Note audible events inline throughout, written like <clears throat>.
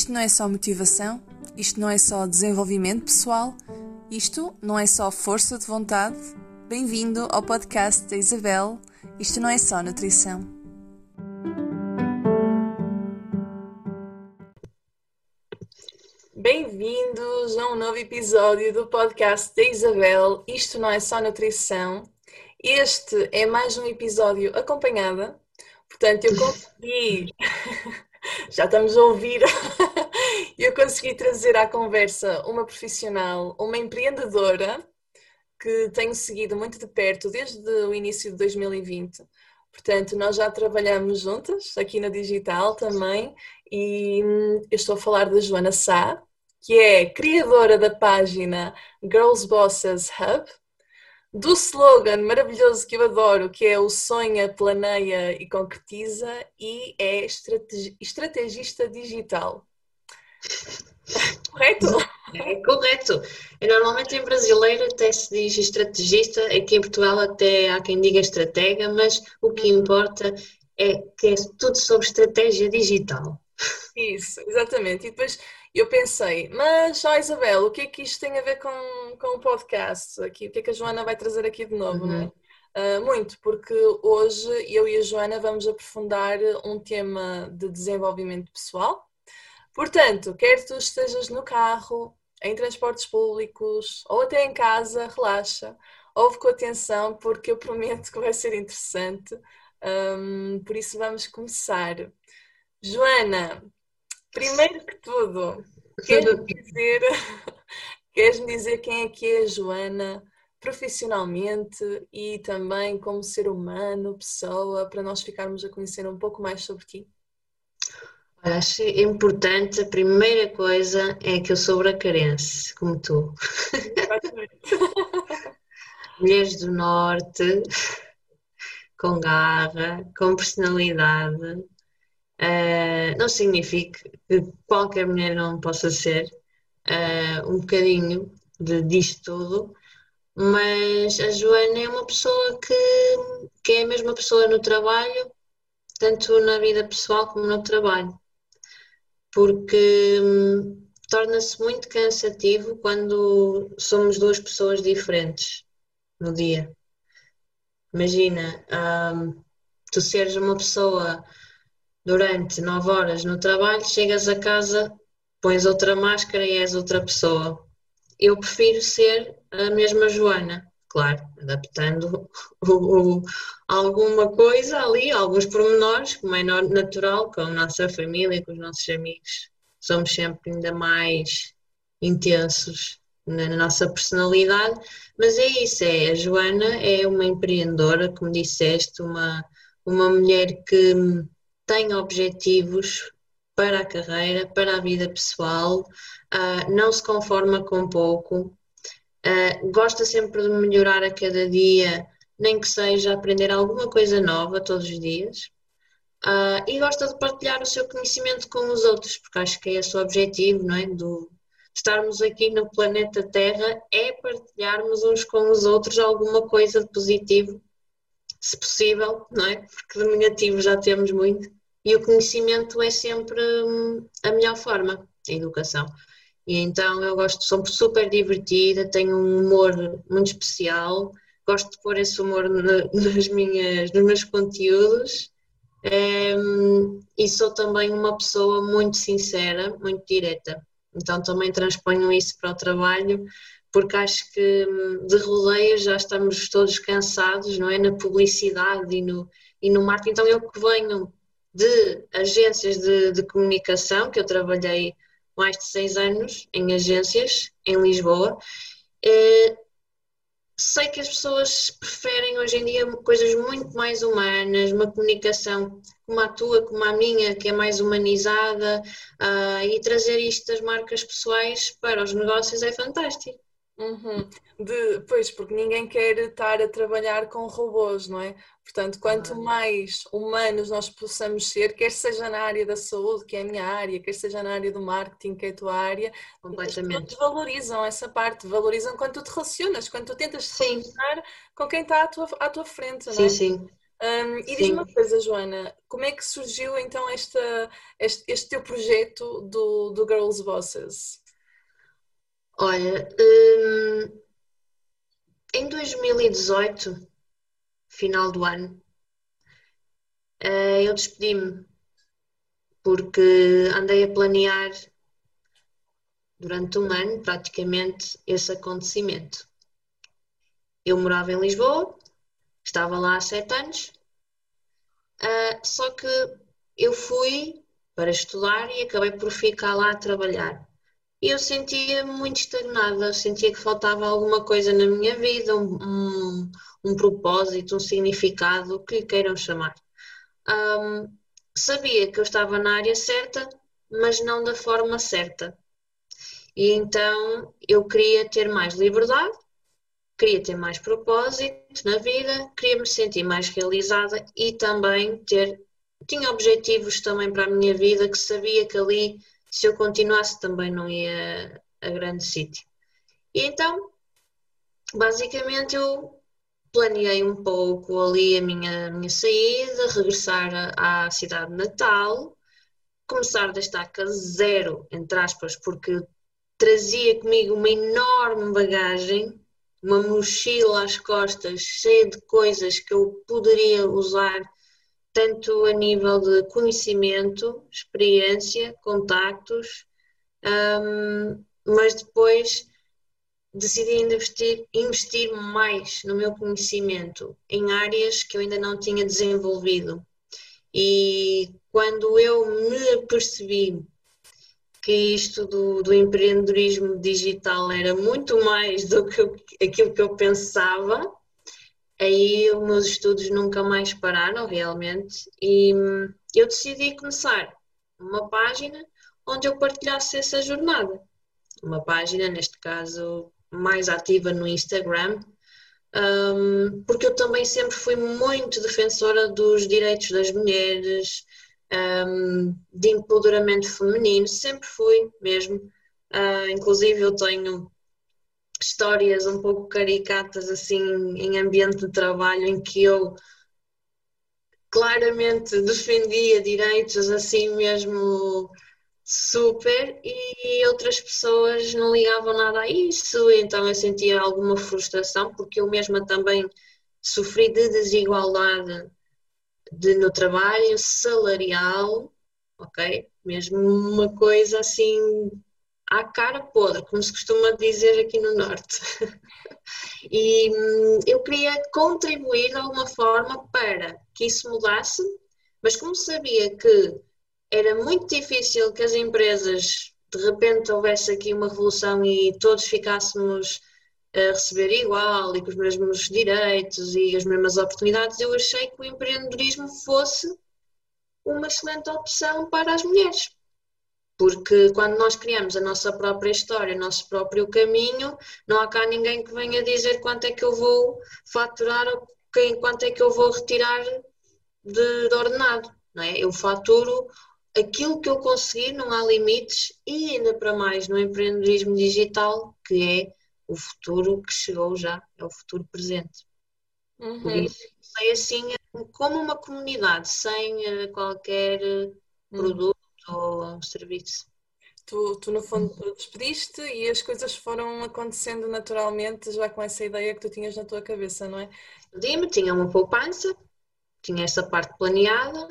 Isto não é só motivação, isto não é só desenvolvimento pessoal, isto não é só força de vontade. Bem-vindo ao podcast da Isabel. Isto não é só nutrição. Bem-vindos a um novo episódio do podcast da Isabel. Isto não é só nutrição. Este é mais um episódio acompanhada. Portanto, eu consegui <laughs> já estamos a ouvir. <laughs> eu consegui trazer à conversa uma profissional, uma empreendedora que tenho seguido muito de perto desde o início de 2020. Portanto, nós já trabalhamos juntas aqui na digital também e hum, eu estou a falar da Joana Sá, que é criadora da página Girls Bosses Hub, do slogan maravilhoso que eu adoro, que é o sonha, planeia e concretiza, e é estrategista digital. <laughs> correto? É correto. E normalmente em brasileiro até se diz estrategista, aqui em Portugal até há quem diga estratega, mas o que importa é que é tudo sobre estratégia digital. Isso, exatamente. E depois eu pensei, mas ó Isabel, o que é que isto tem a ver com, com o podcast? Aqui, o que é que a Joana vai trazer aqui de novo? Uhum. Uh, muito, porque hoje eu e a Joana vamos aprofundar um tema de desenvolvimento pessoal. Portanto, quer tu estejas no carro, em transportes públicos ou até em casa, relaxa, ouve com atenção, porque eu prometo que vai ser interessante. Um, por isso, vamos começar. Joana, Primeiro que tudo, <laughs> queres-me dizer, queres dizer quem é que é a Joana profissionalmente e também como ser humano, pessoa, para nós ficarmos a conhecer um pouco mais sobre ti? Acho importante, a primeira coisa é que eu sou bracarense, como tu. <laughs> Mulheres do Norte, com garra, com personalidade, Uh, não significa que qualquer mulher não possa ser uh, um bocadinho de, disto tudo, mas a Joana é uma pessoa que, que é a mesma pessoa no trabalho, tanto na vida pessoal como no trabalho, porque hum, torna-se muito cansativo quando somos duas pessoas diferentes no dia. Imagina, hum, tu seres uma pessoa durante nove horas no trabalho, chegas a casa, pões outra máscara e és outra pessoa. Eu prefiro ser a mesma Joana, claro, adaptando o, o, alguma coisa ali, alguns pormenores, como é natural, com a nossa família, com os nossos amigos. Somos sempre ainda mais intensos na, nossa personalidade, mas é isso, é, a Joana é uma empreendedora, como disseste, uma, uma mulher que tem objetivos para a carreira, para a vida pessoal, uh, não se conforma com pouco, uh, gosta sempre de melhorar a cada dia, nem que seja aprender alguma coisa nova todos os dias. Uh, e gosta de partilhar o seu conhecimento com os outros, porque acho que é esse o objetivo, não é? Do, estarmos aqui no planeta Terra é partilharmos uns com os outros alguma coisa de positivo, se possível, não é? Porque de negativo já temos muito e o conhecimento é sempre hum, a melhor forma, a educação. E então eu gosto, sou super divertida, tenho um humor muito especial, gosto de pôr esse humor <laughs> nas minhas, nos meus conteúdos um, e sou também uma pessoa muito sincera, muito direta. Então também transponho isso para o trabalho, porque acho que hum, de rodeias já estamos todos cansados, não é? Na publicidade e no, e no marketing. Então eu que venho de agências de, de, comunicação, que eu trabalhei mais de seis anos em agências em Lisboa. Eh, sei que as pessoas preferem hoje em dia coisas muito mais humanas, uma comunicação como a tua, como a minha, que é mais humanizada, uh, e trazer isto das marcas pessoais para os negócios é fantástico. Uhum. De, pois, porque ninguém quer estar a trabalhar com robôs, não é? Portanto, quanto mais humanos nós possamos ser, quer seja na área da saúde, que é a minha área, quer seja na área do marketing, que é a tua área, completamente valorizam essa parte, valorizam quando tu te relacionas, quando tu tentas te relacionar com quem está à tua, à tua frente, não é? Sim, sim. Um, e diz-me uma coisa, Joana, como é que surgiu então esta, este, este teu projeto do, do Girls Bosses? Olha, hum, em 2018, final do ano, eh, eu despedi-me porque andei a planear durante um ano praticamente esse acontecimento. Eu morava em Lisboa, estava lá há sete anos, uh, só que eu fui para estudar e acabei por ficar lá a trabalhar. Eu sentia muito estagnada, sentia que faltava alguma coisa na minha vida, um, um, um propósito, um significado, o que lhe queiram chamar. Um, sabia que eu estava na área certa, mas não da forma certa. E então eu queria ter mais liberdade, queria ter mais propósito na vida, queria me sentir mais realizada e também ter tinha objetivos também para a minha vida que sabia que ali se eu continuasse também não ia a grande sítio. E então, basicamente eu planeei um pouco ali a minha, a minha saída, regressar à cidade natal, começar da estaca zero, entre aspas, porque trazia comigo uma enorme bagagem, uma mochila às costas cheia de coisas que eu poderia usar tanto a nível de conhecimento, experiência, contactos, um, mas depois decidi investir, investir mais no meu conhecimento em áreas que eu ainda não tinha desenvolvido. E quando eu me percebi que isto do, do empreendedorismo digital era muito mais do que aquilo que eu pensava, aí os meus estudos nunca mais pararam realmente e hum, eu decidi começar uma página onde eu partilhasse essa jornada. Uma página, neste caso, mais ativa no Instagram, um, porque eu também sempre fui muito defensora dos direitos das mulheres, um, de empoderamento feminino, sempre fui mesmo. Uh, inclusive eu tenho histórias um pouco caricatas assim em ambiente de trabalho em que eu claramente defendia direitos assim mesmo super e outras pessoas não ligavam nada a isso, então eu sentia alguma frustração porque eu mesma também sofri de desigualdade de, no trabalho salarial, ok? Mesmo uma coisa assim à cara podre, como se costuma dizer aqui no Norte. <laughs> e hum, eu queria contribuir de alguma forma para que isso mudasse, mas como sabia que era muito difícil que as empresas de repente houvesse aqui uma revolução e todos ficássemos a receber igual e com os mesmos direitos e as mesmas oportunidades, eu achei que o empreendedorismo fosse uma excelente opção para as mulheres. Porque quando nós criamos a nossa própria história, o nosso próprio caminho, não há cá ninguém que venha dizer quanto é que eu vou faturar ou quanto é que eu vou retirar de, de ordenado. Não é? Eu faturo aquilo que eu conseguir, não há limites, e ainda para mais no empreendedorismo digital, que é o futuro que chegou já, é o futuro presente. Uhum. Por isso, é assim como uma comunidade, sem eh, qualquer eh, uhum. produto uhum. ou serviço. Tu, tu, no fundo, despediste e as coisas foram acontecendo naturalmente, já com essa ideia que tu tinhas na tua cabeça, não é? Despedi-me, tinha uma poupança, tinha essa parte planeada,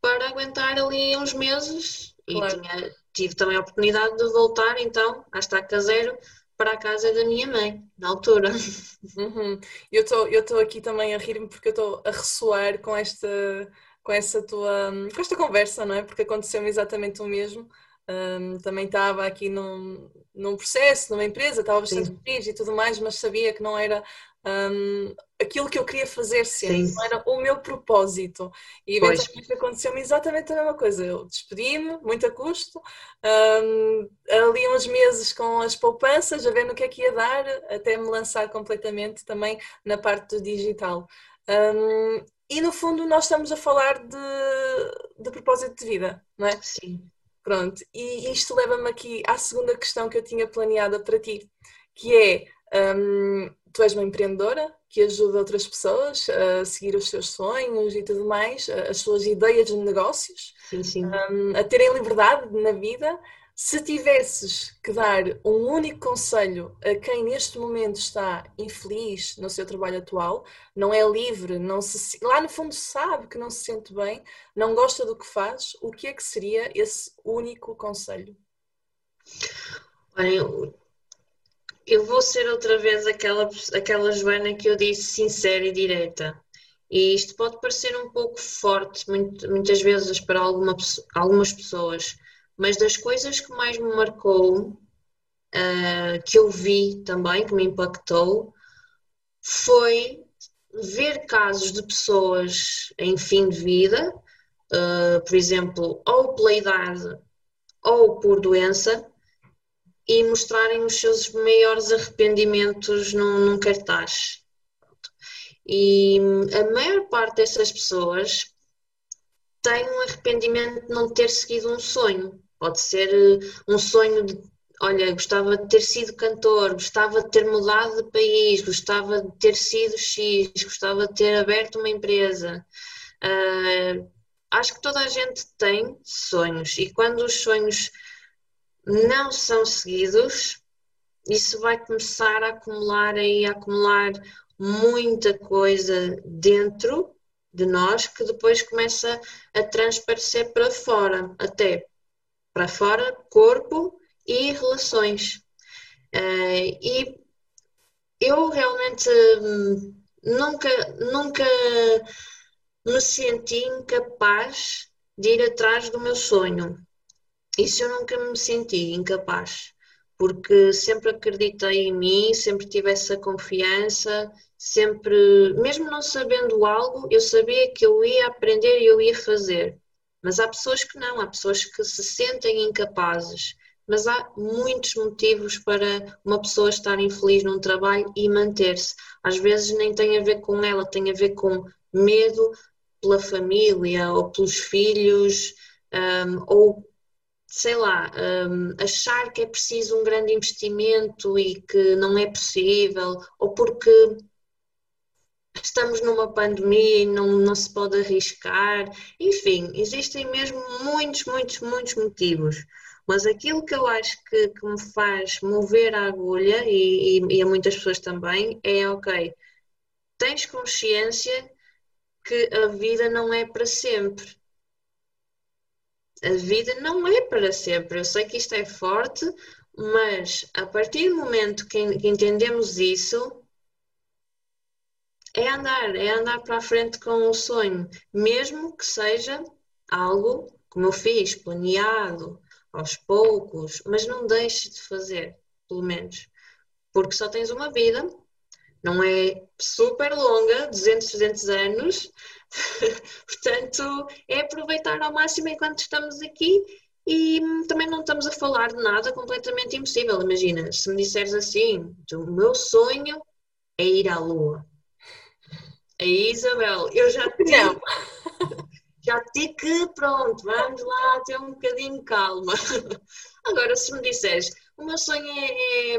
para aguentar ali uns meses claro. e tinha, tive também a oportunidade de voltar então à estaca zero para a casa da minha mãe, na altura. <laughs> Uhum. Eu estou aqui também a rir-me porque eu estou a ressoar com esta com essa tua com esta conversa, não é? Porque aconteceu-me exatamente o mesmo. Um, também estava aqui num, num processo, numa empresa, estava bastante feliz e tudo mais, mas sabia que não era um, aquilo que eu queria fazer sempre, Sim. não era o meu propósito. E eventualmente aconteceu-me exatamente a mesma coisa. Eu despedi-me, muito a custo, um, ali uns meses com as poupanças, a ver no que é que ia dar, até me lançar completamente também na parte do digital. Um, e no fundo nós estamos a falar de, de propósito de vida, não é? Sim. Pronto, e isto leva-me aqui à segunda questão que eu tinha planeada para ti, que é um, tu és uma empreendedora que ajuda outras pessoas a seguir os seus sonhos e tudo mais, as suas ideias de negócios, sim, sim. Um, a terem liberdade na vida. Se tivesses que dar um único conselho a quem neste momento está infeliz no seu trabalho atual, não é livre, não se, lá no fundo sabe que não se sente bem, não gosta do que faz, o que é que seria esse único conselho? Olha, eu vou ser outra vez aquela, aquela Joana que eu disse sincera e direta. E isto pode parecer um pouco forte, muito, muitas vezes, para alguma, algumas pessoas, mas das coisas que mais me marcou, uh, que eu vi também, que me impactou, foi ver casos de pessoas em fim de vida, uh, por exemplo, ou pela idade ou por doença, e mostrarem os seus maiores arrependimentos num, num cartaz. E a maior parte dessas pessoas tem um arrependimento de não ter seguido um sonho. Pode ser eh, um sonho de, olha, gostava de ter sido cantor, gostava de ter mudado de país, gostava de ter sido X, gostava de ter aberto uma empresa. Uh, acho que toda a gente tem sonhos e quando os sonhos não são seguidos, isso vai começar a acumular aí, a acumular muita coisa dentro de nós que depois começa a transparecer para fora, até para fora, corpo e relações. Uh, e eu realmente hum, nunca, nunca me senti incapaz de ir atrás do meu sonho. Isso eu nunca me senti incapaz, porque sempre acreditei em mim, sempre tive essa confiança, sempre, mesmo não sabendo algo, eu sabia que eu ia aprender e eu ia fazer. Mas há pessoas que não, há pessoas que se sentem incapazes. Mas há muitos motivos para uma pessoa estar infeliz num trabalho e manter-se. Às vezes nem tem a ver com ela, tem a ver com medo pela família ou pelos filhos, um, ou sei lá, um, achar que é preciso um grande investimento e que não é possível, ou porque estamos numa pandemia e não, não se pode arriscar. Enfim, existem mesmo muitos, muitos, muitos motivos. Mas aquilo que eu acho que, que me faz mover a agulha, e, e, e a muitas pessoas também, é ok, tens consciência que a vida não é para sempre a vida não é para sempre. Eu sei que isto é forte, mas a partir do momento que, entendemos isso, é andar, é andar para a frente com o sonho, mesmo que seja algo, como eu fiz, planeado, aos poucos, mas não deixe de fazer, pelo menos, porque só tens uma vida, não é super longa, 200, 300 anos, <laughs> Portanto, é aproveitar ao máximo enquanto estamos aqui e também não estamos a falar de nada completamente impossível. Imagina, se me disseres assim, o meu sonho é ir à Lua. Aí, Isabel, eu já tenho. Já te que, pronto, vamos lá ter um bocadinho de calma. Agora, se me disseres, o meu sonho é, é,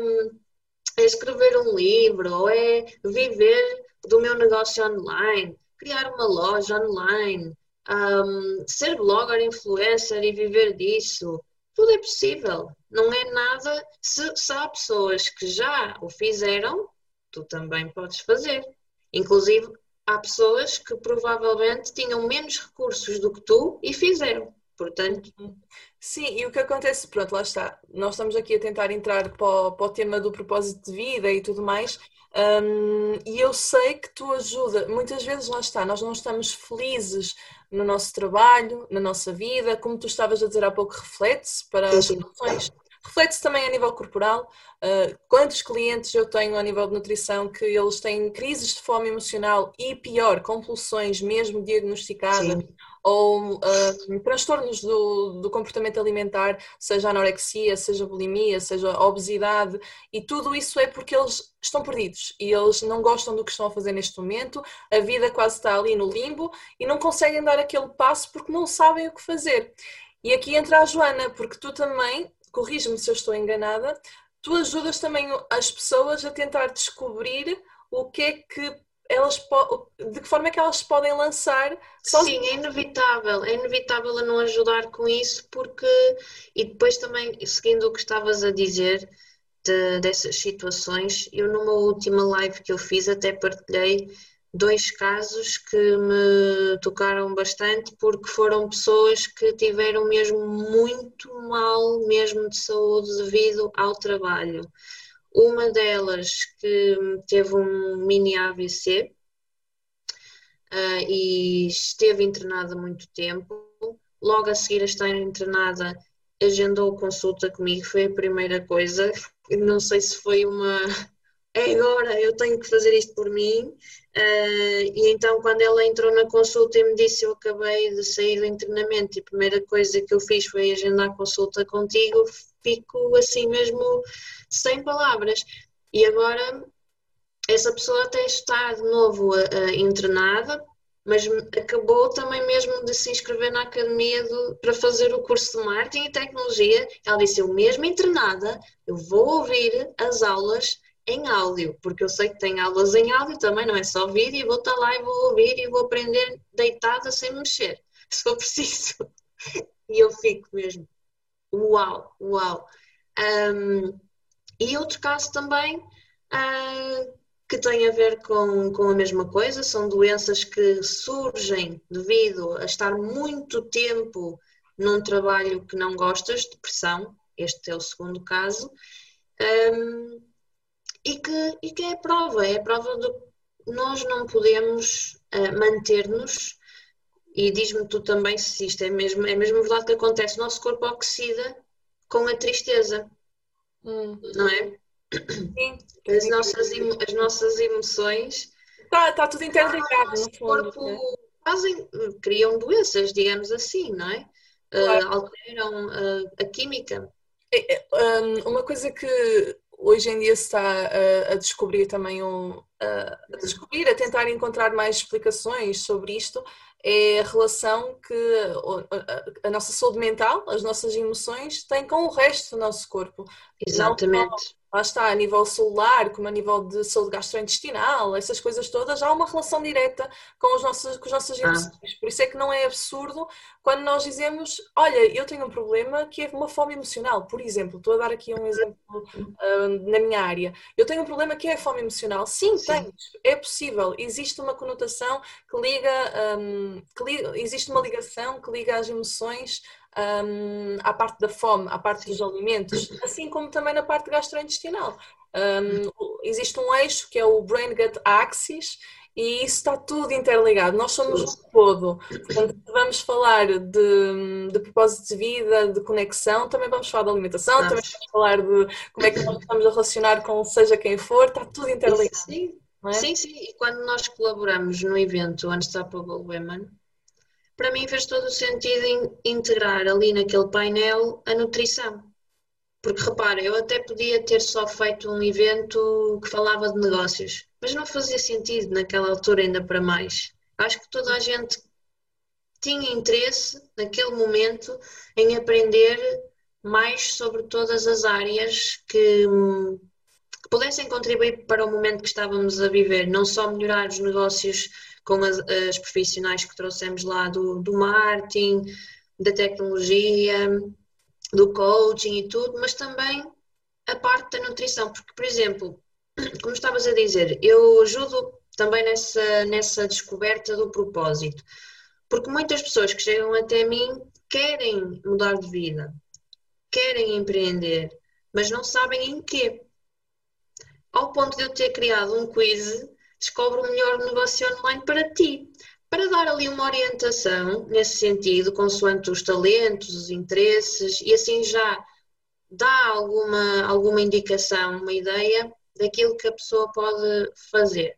é escrever um livro ou é viver do meu negócio online, criar uma loja online, um, ser blogger, influencer e viver disso. Tudo é possível. Não é nada. Se, se há pessoas que já o fizeram, tu também podes fazer. Inclusive, há pessoas que provavelmente tinham menos recursos do que tu e fizeram. Portanto. Sim, e o que acontece, pronto, lá está. Nós estamos aqui a tentar entrar para o, para o tema do propósito de vida e tudo mais, um, e eu sei que tu ajuda, muitas vezes lá está, nós não estamos felizes no nosso trabalho, na nossa vida, como tu estavas a dizer há pouco, reflete-se para as relações, reflete-se também a nível corporal. Uh, quantos clientes eu tenho a nível de nutrição que eles têm crises de fome emocional e pior, compulsões mesmo diagnosticadas, Sim ou uh, transtornos do, do, comportamento alimentar, seja anorexia, seja bulimia, seja obesidade, e tudo isso é porque eles estão perdidos e eles não gostam do que estão a fazer neste momento, a vida quase está ali no limbo e não conseguem dar aquele passo porque não sabem o que fazer. E aqui entra a Joana, porque tu também, corrige-me se eu estou enganada, tu ajudas também as pessoas a tentar descobrir o que é que elas de que forma é que elas podem lançar. Sim, é inevitável, é inevitável a não ajudar com isso porque e depois também seguindo o que estavas a dizer de, dessas situações, eu numa última live que eu fiz até partilhei dois casos que me tocaram bastante porque foram pessoas que tiveram mesmo muito mal mesmo de saúde devido ao trabalho. Uma delas que teve um mini AVC uh, e esteve internada muito tempo. Logo a seguir a estar internada, agendou consulta comigo, foi a primeira coisa. Não sei se foi uma é agora, eu tenho que fazer isto por mim. Uh, e então, quando ela entrou na consulta e me disse eu acabei de sair do internamento e a primeira coisa que eu fiz foi agendar consulta contigo, fico assim mesmo sem palavras. E agora, essa pessoa até está de novo uh, internada, mas acabou também mesmo de se inscrever na academia do, para fazer o curso de marketing e tecnologia. Ela disse: Eu mesmo internada, eu vou ouvir as aulas em áudio, porque eu sei que tem aulas em áudio também, não é só vídeo, e vou estar lá e vou ouvir e vou aprender deitada sem mexer, <laughs> se for preciso. e eu fico mesmo, uau, uau. Um, e outro caso também uh, que tem a ver com, com a mesma coisa, são doenças que surgem devido a estar muito tempo num trabalho que não gostas, depressão, este é o segundo caso. Um, e que, e que é a prova, é a prova de nós não podemos uh, manter-nos, e diz-me tu também se isto é mesmo, é mesmo verdade que acontece, o nosso corpo oxida com a tristeza, hum. não é? Sim. As nossas, as nossas emoções. Está tá tudo interligado, no fundo. corpo né? fazem, criam doenças, digamos assim, não é? Claro. Uh, alteram uh, a química. É, é, uma coisa que hoje em dia se está a, a descobrir também um, a, a, descobrir, a tentar encontrar mais explicações sobre isto, é a relação que a, a nossa saúde mental, as nossas emoções têm com o resto do nosso corpo. Exatamente lá está, a nível celular, como a nível de saúde gastrointestinal, essas coisas todas, há uma relação direta com, os nossos, com as nossas ah. emoções. Ah. Por isso é que não é absurdo quando nós dizemos, olha, eu tenho um problema que é uma fome emocional. Por exemplo, estou a dar aqui um exemplo uh, na minha área. Eu tenho um problema que é a fome emocional. Sim, Sim. tens, é possível. Existe uma conotação que liga, um, que liga, existe uma ligação que liga as emoções um, à parte da fome, à parte dos alimentos, assim como também na parte gastrointestinal. Um, existe um eixo que é o Brain Gut Axis e isso está tudo interligado. Nós somos um todo. Portanto, vamos falar de, de propósito de vida, de conexão, também vamos falar de alimentação, também vamos falar de como é que nós estamos a relacionar com seja quem for, está tudo interligado. Sim, é? sim, sim. E quando nós colaboramos no evento Unstoppable Women, para mim fez todo o sentido integrar ali naquele painel a nutrição. Porque repara, eu até podia ter só feito um evento que falava de negócios, mas não fazia sentido naquela altura ainda para mais. Acho que toda a gente tinha interesse naquele momento em aprender mais sobre todas as áreas que, que pudessem contribuir para o momento que estávamos a viver, não só melhorar os negócios com as, as profissionais que trouxemos lá do, do marketing, da tecnologia, do coaching e tudo, mas também a parte da nutrição, porque, por exemplo, <clears throat> como estavas a dizer, eu ajudo também nessa, nessa descoberta do propósito, porque muitas pessoas que chegam até mim querem mudar de vida, querem empreender, mas não sabem em quê. Ao ponto de eu ter criado um quiz descobre o melhor negócio online para ti. Para dar ali uma orientação nesse sentido, consoante os talentos, os interesses, e assim já dá alguma, alguma indicação, uma ideia daquilo que a pessoa pode fazer.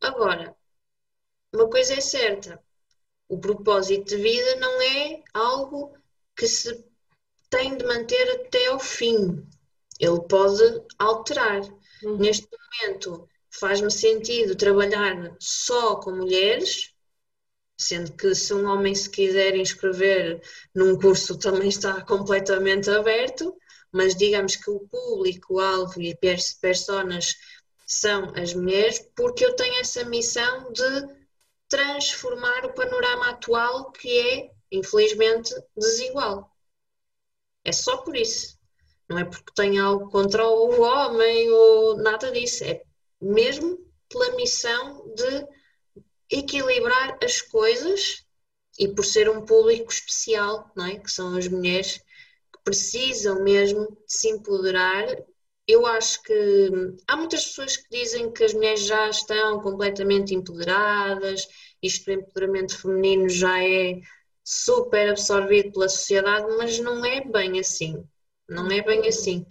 Agora, uma coisa é certa: o propósito de vida não é algo que se tem de manter até ao fim. Ele pode alterar. Uhum. Neste momento, faz-me sentido trabalhar só com mulheres, Sendo que se um homem se quiser inscrever num curso também está <laughs> completamente aberto, mas digamos que o público-alvo e as personas são as mulheres, porque eu tenho essa missão de transformar o panorama atual que é, infelizmente, desigual. É só por isso. Não é porque tenho algo contra o homem ou nada disso. É mesmo pela missão de equilibrar as coisas e por ser um público especial, não é? Que são as mulheres que precisam mesmo de se empoderar. Eu acho que há muitas pessoas que dizem que as mulheres já estão completamente empoderadas, isto do empoderamento feminino já é super absorvido pela sociedade, mas não é bem assim. Não é bem assim.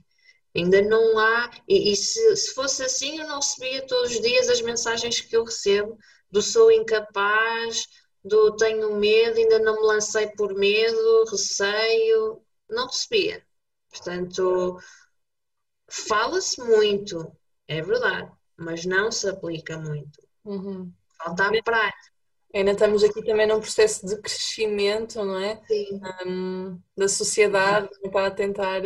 Ainda não há, e, e se, se, fosse assim, eu não recebia todos os dias as mensagens que eu recebo do sou incapaz, do tenho medo, ainda não me lancei por medo, receio. Não recebia. Portanto, fala-se muito, é verdade, mas não se aplica muito. Uhum. Falta a prática. Ainda estamos aqui também num processo de crescimento, não é? Sim. Um, da sociedade para tentar.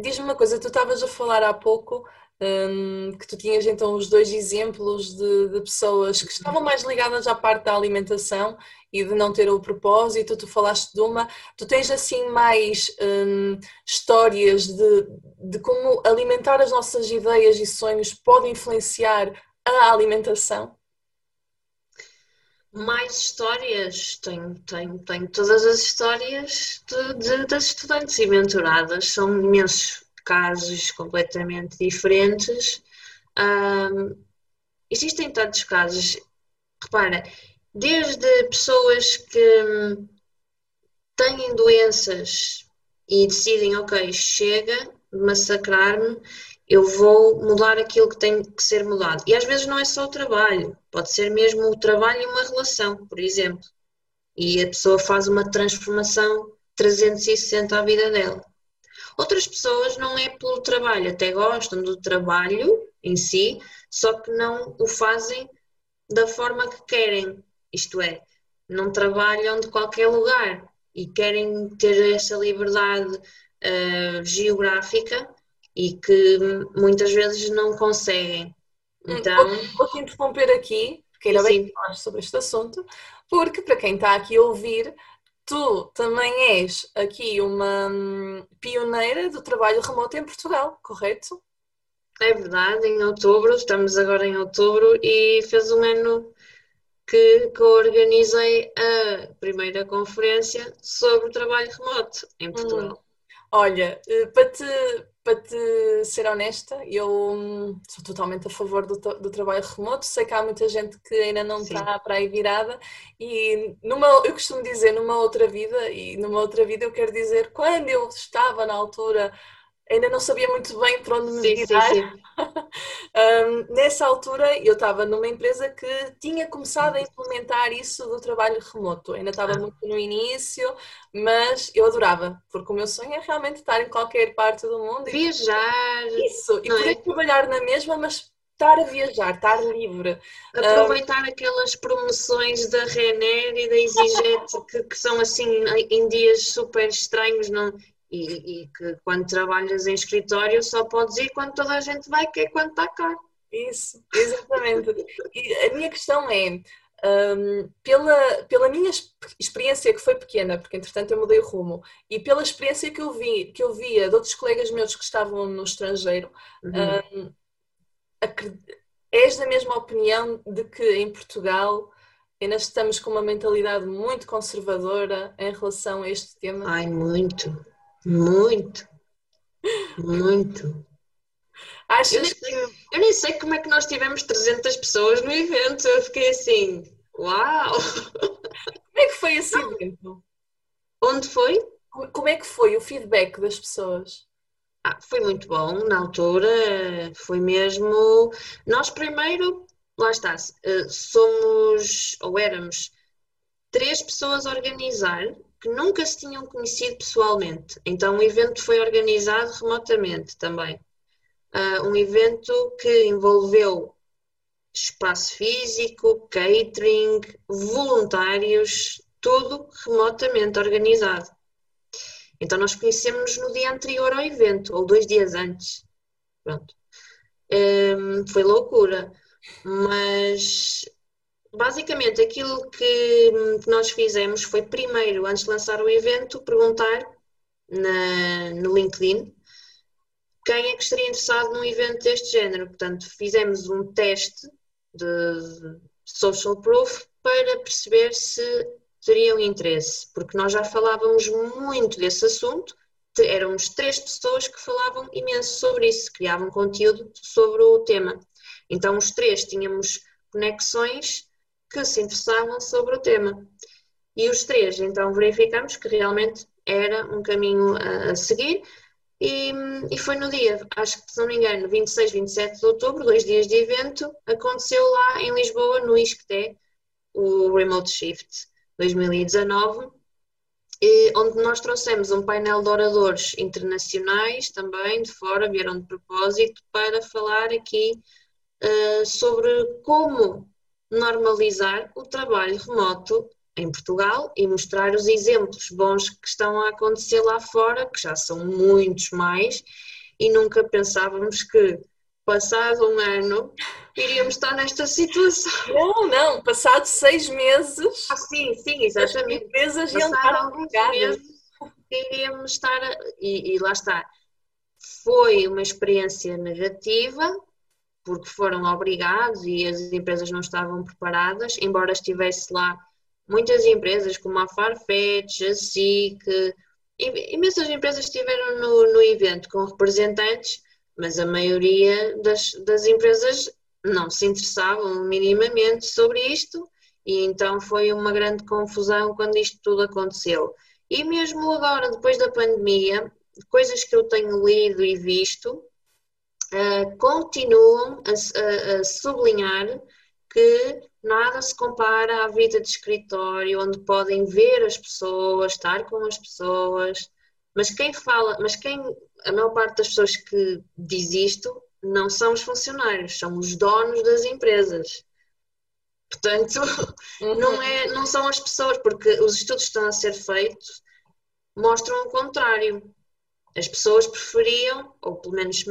Diz-me uma coisa, tu estavas a falar há pouco um, que tu tinhas então os dois exemplos de, de, pessoas que estavam mais ligadas à parte da alimentação e de não ter o propósito, tu falaste de uma, tu tens assim mais um, histórias de, de como alimentar as nossas ideias e sonhos pode influenciar a alimentação? Mais histórias, tenho, tenho, tenho todas as histórias de, de, das estudantes e mentoradas, são imensos casos completamente diferentes. Um, existem tantos casos, repara, desde pessoas que têm doenças e decidem, ok, chega de massacrar-me, eu vou mudar aquilo que tem que ser mudado. E às vezes não é só o trabalho, pode ser mesmo o trabalho e uma relação, por exemplo. E a pessoa faz uma transformação 360 à vida dela. Outras pessoas não é pelo trabalho, até gostam do trabalho em si, só que não o fazem da forma que querem, isto é, não trabalham de qualquer lugar e querem ter essa liberdade uh, geográfica e que muitas vezes não conseguem. Hum, então, vou te interromper aqui, porque ainda bem que falas sobre este assunto, porque para quem está aqui a ouvir, tu também és aqui uma hum, pioneira do trabalho remoto em Portugal, correto? É verdade, em outubro, estamos agora em outubro e fez um ano que, que organizei a primeira conferência sobre o trabalho remoto em Portugal. Hum. Olha, eh, para te, para te ser honesta, eu hum, sou totalmente a favor do, do, trabalho remoto. Sei que há muita gente que ainda não está para aí virada, e numa, eu costumo dizer numa outra vida, e numa outra vida eu quero dizer quando eu estava na altura ainda não sabia muito bem para onde me sim, virar. Sim, <laughs> sim. um, nessa altura eu estava numa empresa que tinha começado a implementar isso do trabalho remoto. Ainda estava ah. muito no início, mas eu adorava, porque o meu sonho é realmente estar em qualquer parte do mundo. Viajar. Isso, e poder é? trabalhar na mesma, mas estar a viajar, estar livre. Aproveitar um, aquelas promoções da Renner e da EasyJet que, que, são assim em dias super estranhos, não, e, e, que quando trabalhas em escritório só podes ir quando toda a gente vai, que é quando está caro. Isso, exatamente. e a minha questão é, um, pela, pela minha experiência que foi pequena, porque entretanto eu mudei o rumo, e pela experiência que eu vi, que eu via de outros colegas meus que estavam no estrangeiro, uhum. um, és da mesma opinião de que em Portugal ainda estamos com uma mentalidade muito conservadora em relação a este tema? Ai, muito, muito, muito. Achas eu, nem sei, eu nem sei como é que nós tivemos 300 pessoas no evento. Eu fiquei assim, uau! Como é que foi esse evento? Onde foi? Como é que foi o feedback das pessoas? Ah, foi muito bom na altura, foi mesmo. Nós primeiro, lá está, eh, somos ou éramos três pessoas a organizar que nunca se tinham conhecido pessoalmente. Então o evento foi organizado remotamente também. Uh, um evento que envolveu espaço físico, catering, voluntários, tudo remotamente organizado. Então nós conhecemos no dia anterior ao evento, ou dois dias antes. Pronto. Um, foi loucura. Mas basicamente aquilo que, que, nós fizemos foi primeiro, antes de lançar o evento, perguntar na, no LinkedIn quem é que estaria interessado num evento deste género. Portanto, fizemos um teste de social proof para perceber se teriam interesse, porque nós já falávamos muito desse assunto, éramos três pessoas que falavam imenso sobre isso, criavam conteúdo sobre o tema. Então, os três tínhamos conexões que se interessavam sobre o tema. E os três, então, verificamos que realmente era um caminho a, a seguir. E, e, foi no dia, acho que se não me engano, 26, 27 de outubro, dois dias de evento, aconteceu lá em Lisboa, no ISCTE, o Remote Shift 2019, onde nós trouxemos um painel de oradores internacionais também, de fora, vieram de propósito, para falar aqui uh, sobre como normalizar o trabalho remoto em Portugal e mostrar os exemplos bons que estão a acontecer lá fora, que já são muitos mais, e nunca pensávamos que, passado um ano, iríamos estar nesta situação. <laughs> Não, não, passado seis meses. Ah, sim, sim, exatamente. As empresas estar alguns meses iríamos estar. E, e lá está. Foi uma experiência negativa, porque foram obrigados e as empresas não estavam preparadas, embora estivesse lá muitas empresas como a Farfetch, a SIC, imensas empresas estiveram no, no evento com representantes, mas a maioria das, das empresas não se interessavam minimamente sobre isto e então foi uma grande confusão quando isto tudo aconteceu. E mesmo agora, depois da pandemia, coisas que eu tenho lido e visto, uh, continuam a, a, a sublinhar que nada se compara à vida de escritório, onde podem ver as pessoas, estar com as pessoas, mas quem fala, mas quem, a maior parte das pessoas que diz isto não são os funcionários, são os donos das empresas. Portanto, uhum. <laughs> não, é, não são as pessoas, porque os estudos que estão a ser feitos mostram o contrário. As pessoas preferiam, ou pelo menos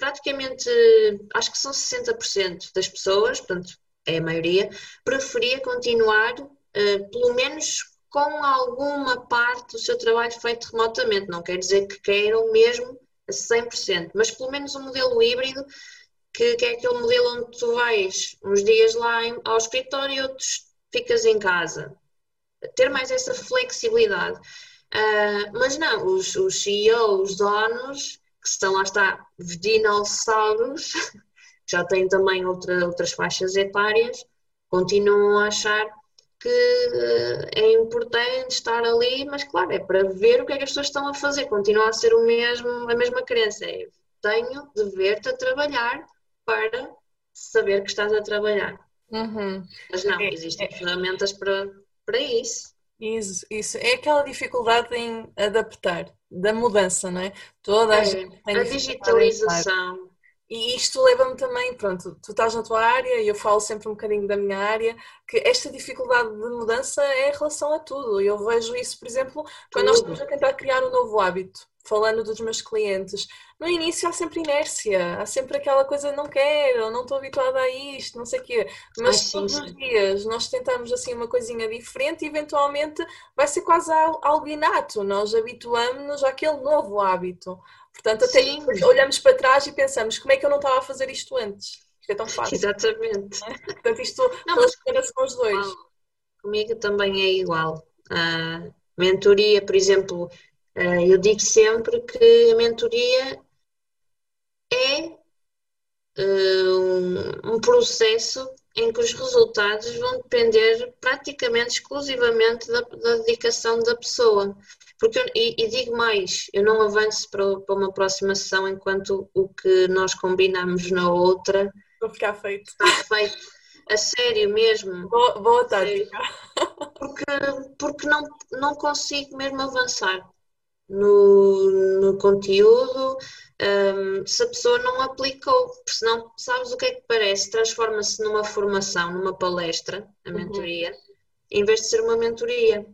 praticamente, acho que são 60% das pessoas, portanto, é a maioria, preferia continuar, uh, pelo menos com alguma parte do seu trabalho feito remotamente. Não quer dizer que queiram mesmo a 100%, mas pelo menos um modelo híbrido, que, que é aquele modelo onde tu vais uns dias lá em, ao escritório e outros ficas em casa. Ter mais essa flexibilidade. Uh, mas não, os, os CEOs, os donos, que estão lá está, dinossauros, <laughs> já têm também outra, outras faixas etárias, continuam a achar que eh, é importante estar ali, mas claro, é para ver o que é que as pessoas estão a fazer, continua a ser o mesmo, a mesma crença, é tenho de ver-te a trabalhar para saber que estás a trabalhar. Uhum. Mas não, é, existem é, ferramentas para, para isso. Isso, isso. É aquela dificuldade em adaptar, da mudança, não é? Toda a é, gente tem a digitalização e isto leva-me também, pronto, tu estás na tua área e eu falo sempre um bocadinho da minha área, que esta dificuldade de mudança é em relação a tudo. Eu vejo isso, por exemplo, quando nós estamos a tentar criar um novo hábito, falando dos meus clientes. No início há sempre inércia, há sempre aquela coisa, não quero, não estou habituada a isto, não sei o quê. Mas todos os dias nós tentamos assim uma coisinha diferente e eventualmente vai ser quase algo inato. Nós habituamos-nos àquele novo hábito. Portanto, até Sim. olhamos para trás e pensamos como é que eu não estava a fazer isto antes? Isto é tão fácil. Exatamente. É? Portanto, isto não, mas com os dois. Comigo também é igual. A mentoria, por exemplo, eu digo sempre que a mentoria é um processo em que os resultados vão depender praticamente exclusivamente da, da dedicação da pessoa. Porque eu, e, e, digo mais, eu não avanço para, para, uma próxima sessão enquanto o que nós combinamos na outra Vou ficar feito. está feito. A sério mesmo. Boa, boa tática. Porque, porque não, não consigo mesmo avançar no, no conteúdo, um, se a pessoa não aplicou, porque senão sabes o que é que parece? Transforma-se numa formação, numa palestra, a uhum. mentoria, uhum. em vez de ser uma mentoria.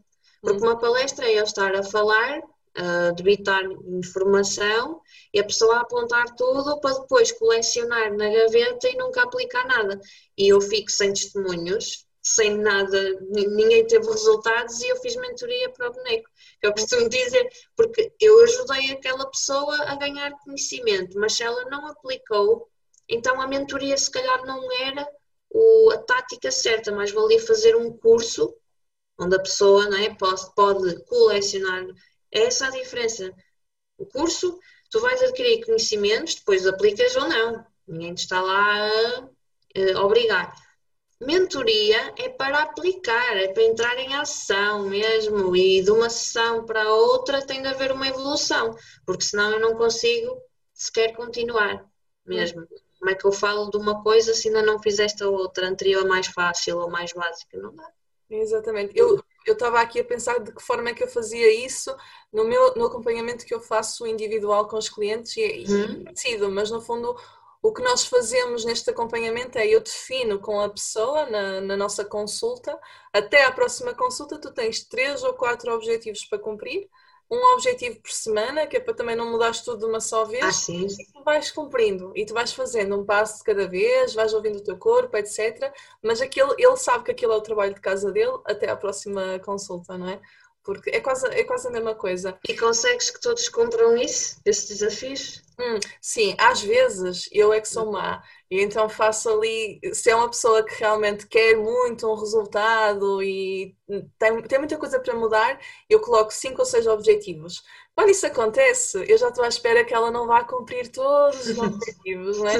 Porque uhum. uma palestra é eu estar a falar, a debitar informação e a pessoa a apontar tudo para depois colecionar na gaveta e nunca aplicar nada. E eu fico sem testemunhos, sem nada, ninguém teve resultados e eu fiz mentoria para o boneco. Eu costumo dizer, porque eu ajudei aquela pessoa a ganhar conhecimento, mas se ela não aplicou, então a mentoria se calhar não era o, a tática certa, mas valia fazer um curso onde a pessoa não é, pode, pode colecionar. É essa a diferença. O curso, tu vais adquirir conhecimentos, depois aplicas ou não. Ninguém te está lá a, a obrigar Mentoria é para aplicar, é para entrar em ação mesmo, e de uma sessão para outra tem de haver uma evolução, porque senão eu não consigo sequer continuar mesmo. Como é que eu falo de uma coisa se ainda não fizeste a outra anterior mais fácil ou mais básica? Não dá. Exatamente. Eu estava aqui a pensar de que forma é que eu fazia isso no meu no acompanhamento que eu faço individual com os clientes e, hum. e mas no fundo o que nós fazemos neste acompanhamento é eu defino com a pessoa na, na, nossa consulta, até à próxima consulta tu tens três ou quatro objetivos para cumprir, um objetivo por semana, que é para também não mudares tudo de uma só vez, ah, sim. e tu vais cumprindo, e tu vais fazendo um passo de cada vez, vais ouvindo o teu corpo, etc. Mas aquele, ele sabe que aquilo é o trabalho de casa dele até à próxima consulta, não é? Porque é quase, é quase a mesma coisa. E consegues que todos cumpram isso, esses desafios? Hum, sim, às vezes eu é que sou má e então faço ali, se é uma pessoa que realmente quer muito um resultado e tem, tem muita coisa para mudar, eu coloco cinco ou seis objetivos. Quando isso acontece, eu já estou à espera que ela não vá cumprir todos os <laughs> objetivos, não é?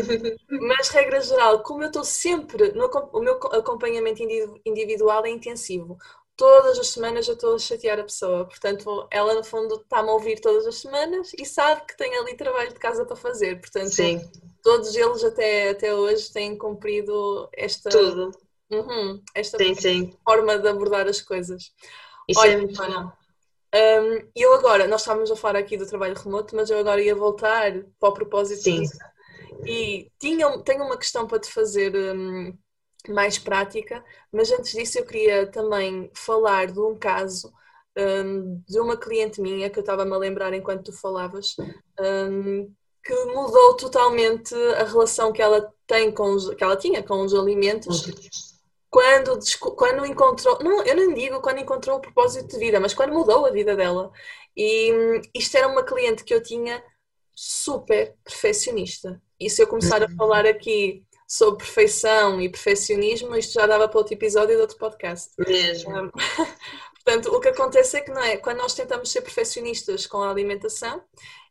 Mas, regra geral, como eu estou sempre, no, o meu acompanhamento individual é intensivo todas as semanas eu estou a chatear a pessoa. Portanto, ela no fundo está-me a ouvir todas as semanas e sabe que tem ali trabalho de casa para fazer. Portanto, Sim. todos eles até, até hoje têm cumprido esta. Uhum, esta sim, sim. forma de abordar as coisas. Isso Olha, é muito bom. Um, eu agora, nós estávamos a falar aqui do trabalho remoto, mas eu agora ia voltar para o propósito Sim. E tinha, tenho uma questão para te fazer um, mais prática, mas antes disso eu queria também falar de um caso um, de uma cliente minha que eu estava-me a lembrar enquanto tu falavas, um, que mudou totalmente a relação que ela tem com os, que ela tinha com os alimentos quando, quando encontrou, não, eu não digo quando encontrou o propósito de vida, mas quando mudou a vida dela. E hum, isto era uma cliente que eu tinha super perfeccionista. E se eu começar a uhum. falar aqui sobre perfeição e perfeccionismo, isto já dava para outro episódio de outro podcast. Mesmo. <laughs> portanto, o que acontece é que não é, quando nós tentamos ser perfeccionistas com a alimentação,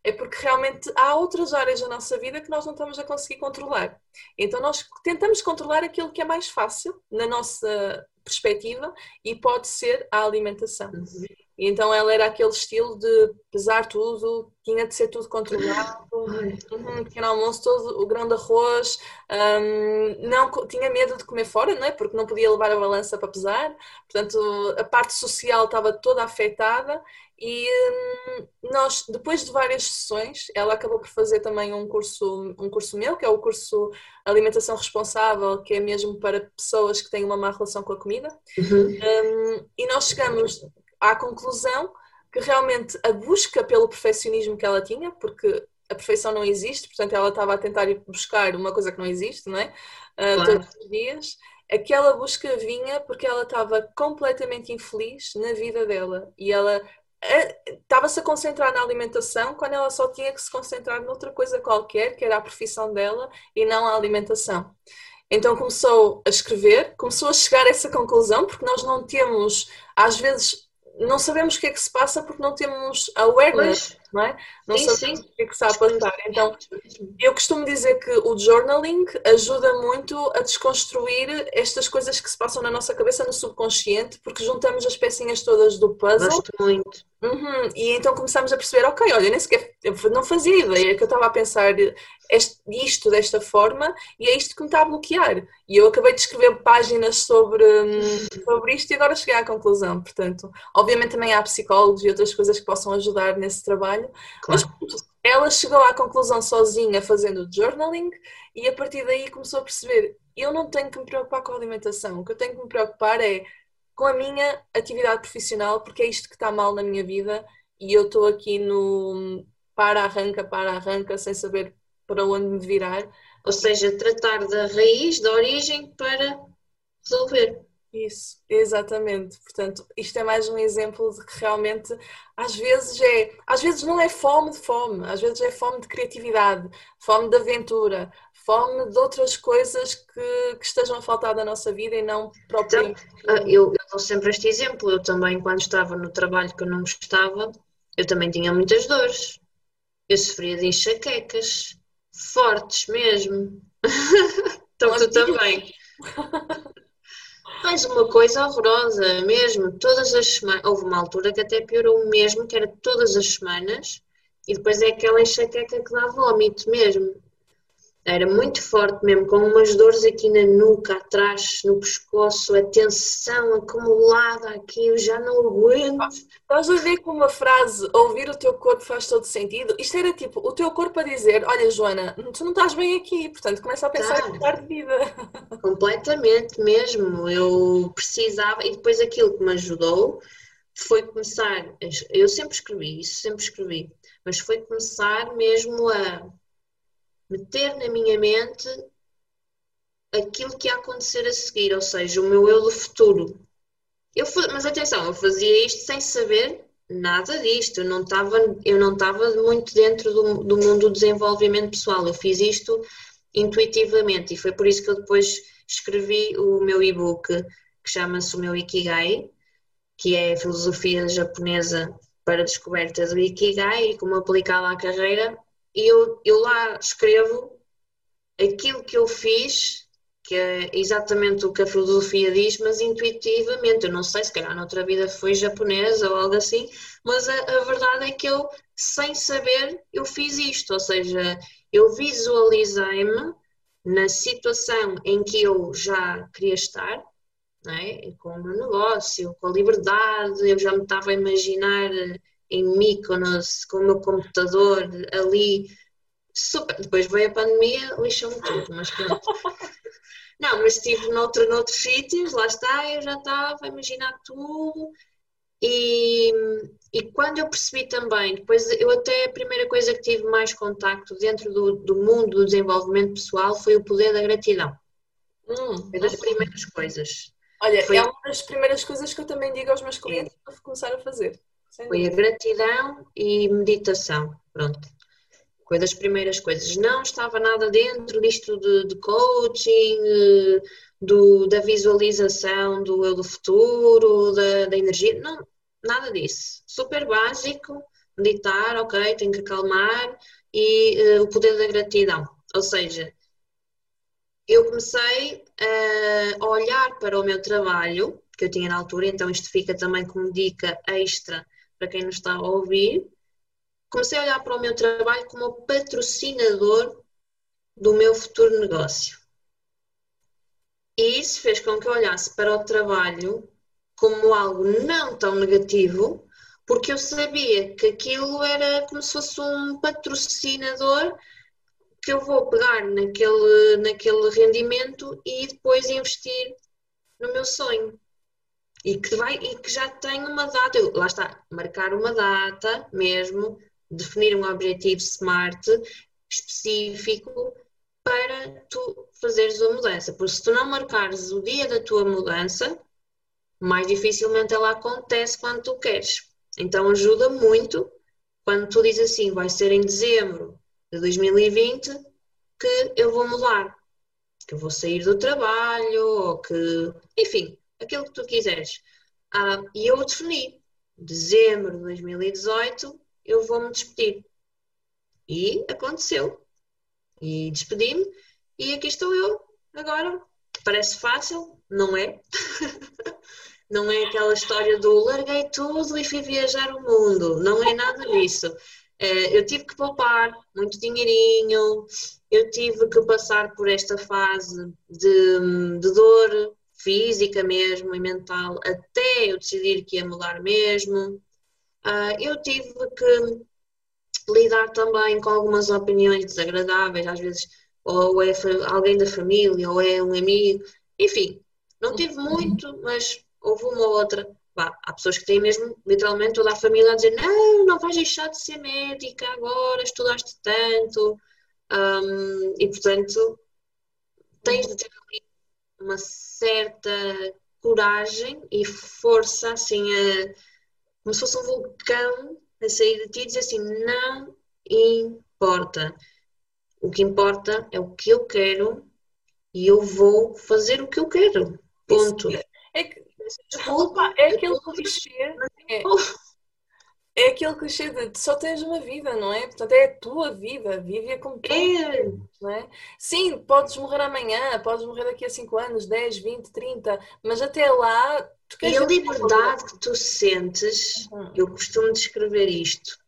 é porque realmente há outras áreas da nossa vida que nós não estamos a conseguir controlar. Então nós tentamos controlar aquilo que é mais fácil na nossa perspectiva e pode ser a alimentação. Uhum. E então ela era aquele estilo de pesar tudo, tinha de ser tudo controlado, um pequeno almoço, todo o grão de arroz, um, não, tinha medo de comer fora, não é? porque não podia levar a balança para pesar, portanto a parte social estava toda afetada e hum, nós, depois de várias sessões, ela acabou por fazer também um curso, um curso meu, que é o curso Alimentação Responsável, que é mesmo para pessoas que têm uma má relação com a comida. Uhum. Um, e nós chegamos à conclusão que realmente a busca pelo perfeccionismo que ela tinha, porque a perfeição não existe, portanto ela estava a tentar ir buscar uma coisa que não existe, não é? Uh, claro. Todos os dias. Aquela busca vinha porque ela estava completamente infeliz na vida dela e ela estava-se a concentrar na alimentação quando ela só tinha que se concentrar noutra coisa qualquer, que era a profissão dela e não a alimentação. Então começou a escrever, começou a chegar a essa conclusão, porque nós não temos, às vezes, não sabemos o que é que se passa porque não temos awareness, não é? Não sim, sabemos sim. o que é que está a passar. Então, eu costumo dizer que o journaling ajuda muito a desconstruir estas coisas que se passam na nossa cabeça no subconsciente, porque juntamos as pecinhas todas do puzzle. Gosto muito. Uhum. E então começamos a perceber, ok, olha, nem sequer não fazia ideia que eu estava a pensar este, isto desta forma e é isto que me está a bloquear. E eu acabei de escrever páginas sobre, hum, sobre isto e agora cheguei à conclusão. Portanto, obviamente também há psicólogos e outras coisas que possam ajudar nesse trabalho, claro. mas ela chegou à conclusão sozinha fazendo journaling e a partir daí começou a perceber: eu não tenho que me preocupar com a alimentação, o que eu tenho que me preocupar é com a minha atividade profissional, porque é isto que está mal na minha vida e eu estou aqui no para, arranca, para, arranca, sem saber para onde me virar. Ou seja, tratar da raiz, da origem, para resolver. Isso, exatamente. Portanto, isto é mais um exemplo de que realmente às vezes é, às vezes não é fome de fome, às vezes é fome de criatividade, fome de aventura, fome de outras coisas que, que estejam a faltar da nossa vida e não propriamente. Então, eu, eu dou sempre este exemplo, eu também quando estava no trabalho que eu não gostava, eu também tinha muitas dores. Eu sofria de enxaquecas, fortes mesmo. <laughs> então tu também. <laughs> Mas uma coisa horrorosa, mesmo, todas as semanas, houve uma altura que até piorou mesmo, que era todas as semanas, e depois é aquela enxaqueca que dá vómito mesmo. Era muito forte mesmo, com umas dores aqui na nuca, atrás, no pescoço, a tensão acumulada aqui, eu já não aguento. Estás a ver como a frase ouvir o teu corpo faz todo sentido? Isto era tipo o teu corpo a dizer: Olha, Joana, tu não estás bem aqui, portanto começa a pensar tá. em mudar de vida. <laughs> Completamente mesmo. Eu precisava, e depois aquilo que me ajudou foi começar. Eu sempre escrevi isso, sempre escrevi, mas foi começar mesmo a meter na minha mente aquilo que ia acontecer a seguir, ou seja, o meu eu do futuro. Eu, mas atenção, eu fazia isto sem saber nada disto, eu não estava, muito dentro do, do mundo do desenvolvimento pessoal, eu fiz isto intuitivamente e foi por isso que eu depois escrevi o meu e-book que chama-se o meu Ikigai, que é a filosofia japonesa para a descoberta do Ikigai e como aplicá-la à carreira eu, eu lá escrevo aquilo que eu fiz, que é exatamente o que a filosofia diz, mas intuitivamente. Eu não sei, se calhar noutra vida foi japonesa ou algo assim, mas a, a verdade é que eu, sem saber, eu fiz isto. Ou seja, eu visualizei-me na situação em que eu já queria estar, é? com o meu negócio, com a liberdade, eu já me estava a imaginar em Mykonos com o meu computador ali. Super. Depois veio a pandemia, lixou-me tudo, mas pronto. <laughs> Não, mas estive noutro, noutros sítios, lá está, eu já estava a imaginar tudo. E, e quando eu percebi também, depois eu até a primeira coisa que tive mais contacto dentro do, do mundo do desenvolvimento pessoal foi o poder da gratidão. Hum, foi das primeiras coisas. Olha, foi... é uma das primeiras coisas que eu também digo aos meus clientes é. para começar a fazer. Foi a gratidão e meditação. Pronto. Foi das primeiras coisas. Não estava nada dentro disto de, de coaching, eh, do, da visualização do eu do futuro, da, da energia. Não, nada disso. Super básico. Meditar, ok, tenho que acalmar e uh, o poder da gratidão. Ou seja, eu comecei a olhar para o meu trabalho que eu tinha na altura, então isto fica também como dica extra para quem nos está a ouvir, comecei a olhar para o meu trabalho como patrocinador do meu futuro negócio. E isso fez com que eu olhasse para o trabalho como algo não tão negativo, porque eu sabia que aquilo era como se fosse um patrocinador que eu vou pegar naquele, naquele rendimento e depois investir no meu sonho e que, vai, e que já tem uma data, lá está, marcar uma data mesmo, definir um objetivo SMART específico para tu fazeres a mudança. Porque se tu não marcares o dia da tua mudança, mais dificilmente ela acontece quando tu queres. Então ajuda muito quando tu dizes assim, vai ser em dezembro de 2020 que eu vou mudar, que eu vou sair do trabalho, ou que, enfim, aquilo que tu quiseres. Ah, e eu defini, dezembro de 2018, eu vou-me despedir. E aconteceu. E despedi-me, e aqui estou eu, agora. Parece fácil, não é? <laughs> não é aquela história do larguei tudo e fui viajar o mundo, não é nada disso. Eh, eu tive que poupar muito dinheirinho, eu tive que passar por esta fase de, de dor, física mesmo e mental, até eu decidir que ia mudar mesmo. Uh, eu tive que lidar também com algumas opiniões desagradáveis, às vezes ou é alguém da família, ou é um amigo, enfim, não tive muito, mas houve uma ou outra. Bah, há pessoas que têm mesmo, literalmente, toda a família a dizer: Não, não vais deixar de ser médica agora, estudaste tanto. Um, e, portanto, tens de ter ali uma certa coragem e força, assim, a, como se fosse um vulcão a sair de ti e dizer assim: Não importa. O que importa é o que eu quero e eu vou fazer o que eu quero. Ponto. É que Desculpa, é aquele clichê. É, é aquele clichê de só tens uma vida, não é? Portanto, é a tua vida, vive-a como tu é. não é? Sim, podes morrer amanhã, podes morrer daqui a 5 anos, 10, 20, 30, mas até lá. Tu e a liberdade que tu sentes, uhum. eu costumo descrever isto.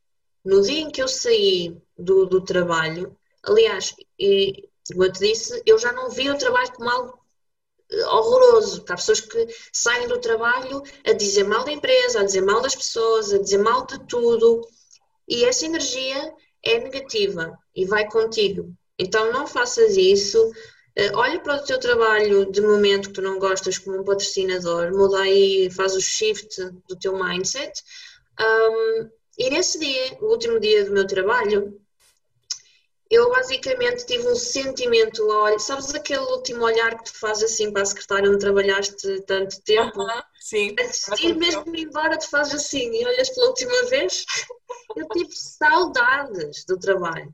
No dia em que eu saí do, do trabalho, aliás, e, como eu te disse, eu já não vi o trabalho como algo horroroso. Há pessoas que saem do trabalho a dizer mal da empresa, a dizer mal das pessoas, a dizer mal de tudo. E essa energia é negativa e vai contigo. Então não faças isso. Eh, olha para o teu trabalho de momento que tu não gostas como um patrocinador, muda aí, faz o shift do teu mindset. Um, e nesse dia, o último dia do meu trabalho, eu basicamente tive um sentimento, olha, sabes aquele último olhar que te faz assim para a secretária onde trabalhaste tanto tempo? Uh -huh, sim. Antes de ir mesmo embora te faz assim e olhas pela última vez, eu tive saudades do trabalho.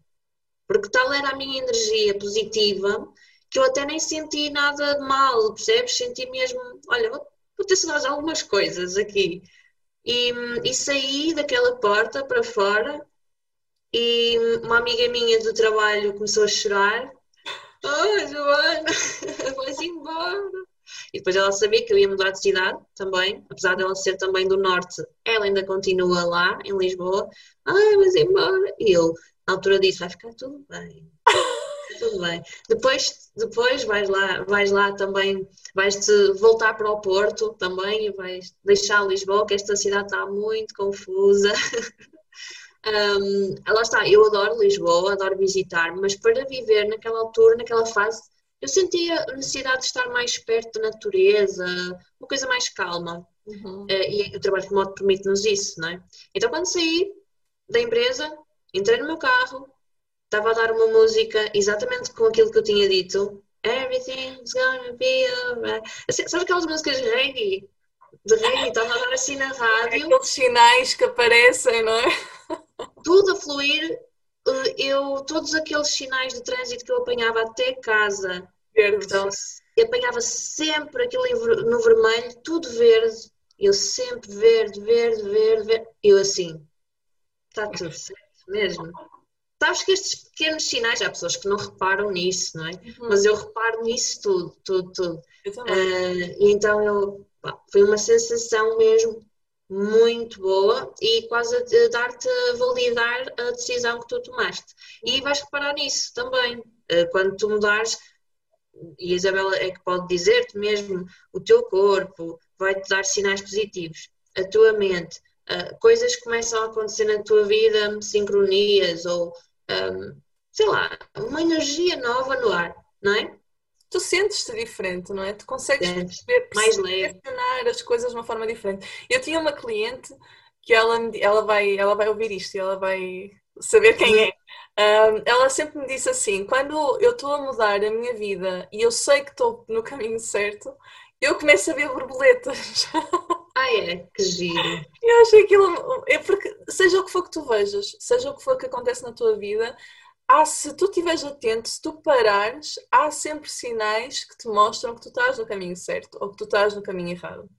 Porque tal era a minha energia positiva que eu até nem senti nada de mal, percebes? Senti mesmo, olha, vou, vou ter saudades de algumas coisas aqui. E, e saí daquela porta para fora e uma amiga minha do trabalho começou a chorar. Oh, Joana, <laughs> vais embora. E depois ela sabia que eu ia mudar de cidade também, apesar de ela ser também do norte, ela ainda continua lá, em Lisboa. Ai, vais embora. E eu, na altura disse, vai ficar tudo bem. <laughs> tudo bem. Depois, depois vais lá, vais lá também, vais-te voltar para o Porto também e vais deixar Lisboa, que esta cidade está muito confusa. <laughs> Um, lá está, eu adoro Lisboa, adoro visitar, mas para viver naquela altura, naquela fase, eu sentia a necessidade de estar mais perto da natureza, uma coisa mais calma. Uhum. Uh, e o trabalho remoto permite-nos isso, não é? Então, quando saí da empresa, entrei no meu carro, estava a dar uma música exatamente com aquilo que eu tinha dito. Everything's gonna be alright. Assim, sabe aquelas músicas de reggae? De reggae, estava a dar assim na <laughs> rádio. Aqueles sinais que aparecem, não é? Tudo a fluir. Eh, eu, todos aqueles sinais de trânsito que eu apanhava até casa, então, eu apanhava sempre aquilo no vermelho, tudo verde, eu sempre verde, verde, verde, verde. Eu assim, está tudo certo mesmo. Sabes que estes pequenos sinais, há pessoas que não reparam nisso, não é? Uhum. Mas eu reparo nisso tudo, tudo, tudo. Uh, e então eu, pá, foi uma sensação mesmo muito boa e quase a dar-te a validar a decisão que tu tomaste. E vais reparar nisso também. Eh, quando tu mudares, e a Isabela é que pode dizer-te mesmo, o teu corpo vai-te dar sinais positivos, a tua mente, eh, coisas começam a acontecer na tua vida, sincronias ou, ehm, sei lá, uma energia nova no ar, não é? Tu sentes-te diferente, não é? Tu consegues perceber, mais percepcionar as coisas de uma forma diferente. Eu tinha uma cliente que ela, ela, vai, ela vai ouvir isto e ela vai saber quem é. Um, ela sempre me disse assim: quando eu estou a mudar a minha vida e eu sei que estou no caminho certo, eu começo a ver borboletas. <laughs> Ah, é? Que giro. Eu acho aquilo. É porque, seja o que for que tu vejas, seja o que for que acontece na tua vida, há, se tu estiveres atento, se tu parares, há sempre sinais que te mostram que tu estás no caminho certo ou que tu estás no caminho errado.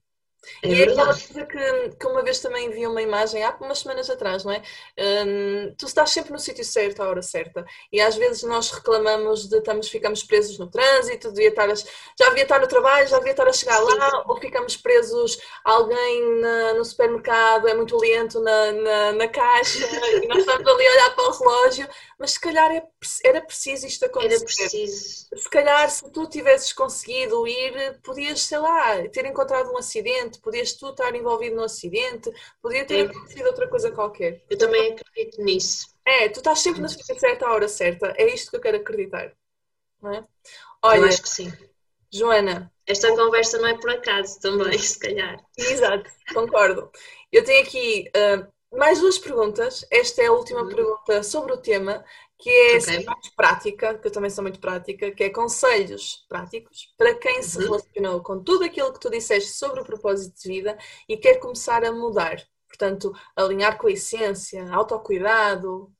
É e é aquela coisa que, que uma vez também vi uma imagem, há umas semanas atrás, não é? Um, tu estás sempre no sítio certo, à hora certa. E às vezes nós reclamamos de estamos, ficamos presos no trânsito, devia estar a, já devia estar no trabalho, já devia estar a chegar Sim. lá, ou ficamos presos alguém na, no supermercado, é muito lento na, na, na caixa, e nós estamos ali a olhar para o relógio, mas se calhar é, era preciso isto acontecer. Era preciso. Se calhar se tu tivesses conseguido ir, podias, sei lá, ter encontrado um acidente podias tu estar envolvido no acidente, podia ter acontecido outra coisa qualquer. Eu também acredito nisso. É, tu estás sempre na sítio certa à hora certa. É isto que eu quero acreditar. Não é? Olha, eu acho que sim. Joana. Esta conversa não é por acaso também, <laughs> se calhar. Exato, concordo. Eu tenho aqui uh, mais duas perguntas. Esta é a última uhum. pergunta sobre o tema, que é okay. mais prática, que eu também sou muito prática, que é conselhos práticos para quem uhum. se relacionou com tudo aquilo que tu disseste sobre o propósito de vida e quer começar a mudar. Portanto, alinhar com a essência, autocuidado.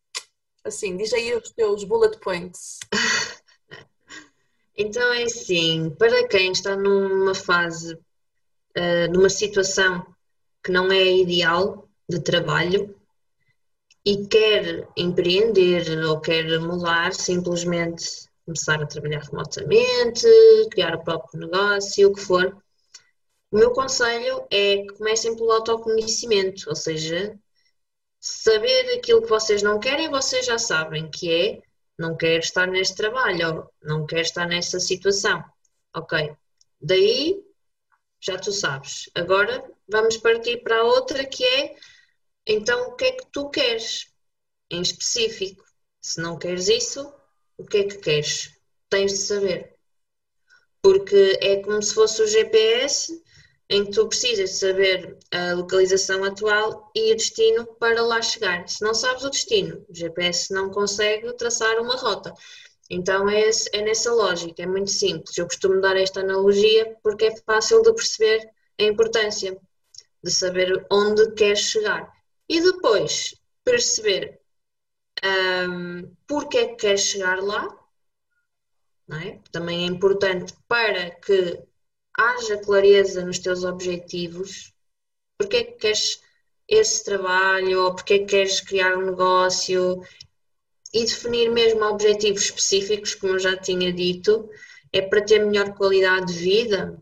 Assim, diz aí os teus bullet points. <laughs> Então é assim, para quem está numa fase, uh, numa situação que não é ideal de trabalho e quer empreender ou quer mudar, simplesmente começar a trabalhar remotamente, criar o próprio negócio, o que for, o meu conselho é que comecem pelo autoconhecimento, ou seja, saber aquilo que vocês não querem, vocês já sabem, que é não quero estar neste trabalho, não quero estar nessa situação. Ok. Daí já tu sabes. Agora vamos partir para a outra que é então o que é que tu queres em específico? Se não queres isso, o que é que queres? Tens de saber. Porque é como se fosse o GPS em que tu precisas saber a localização atual e o destino para lá chegar. Se não sabes o destino, o GPS não consegue traçar uma rota. Então é, é nessa lógica, é muito simples. Eu costumo dar esta analogia porque é fácil de perceber a importância de saber onde queres chegar. E depois perceber um, porque é que queres chegar lá, é? também é importante para que haja clareza nos teus objetivos, porque é que queres esse trabalho, ou porque é que queres criar um negócio, e definir mesmo objetivos específicos, como eu já tinha dito, é para ter melhor qualidade de vida.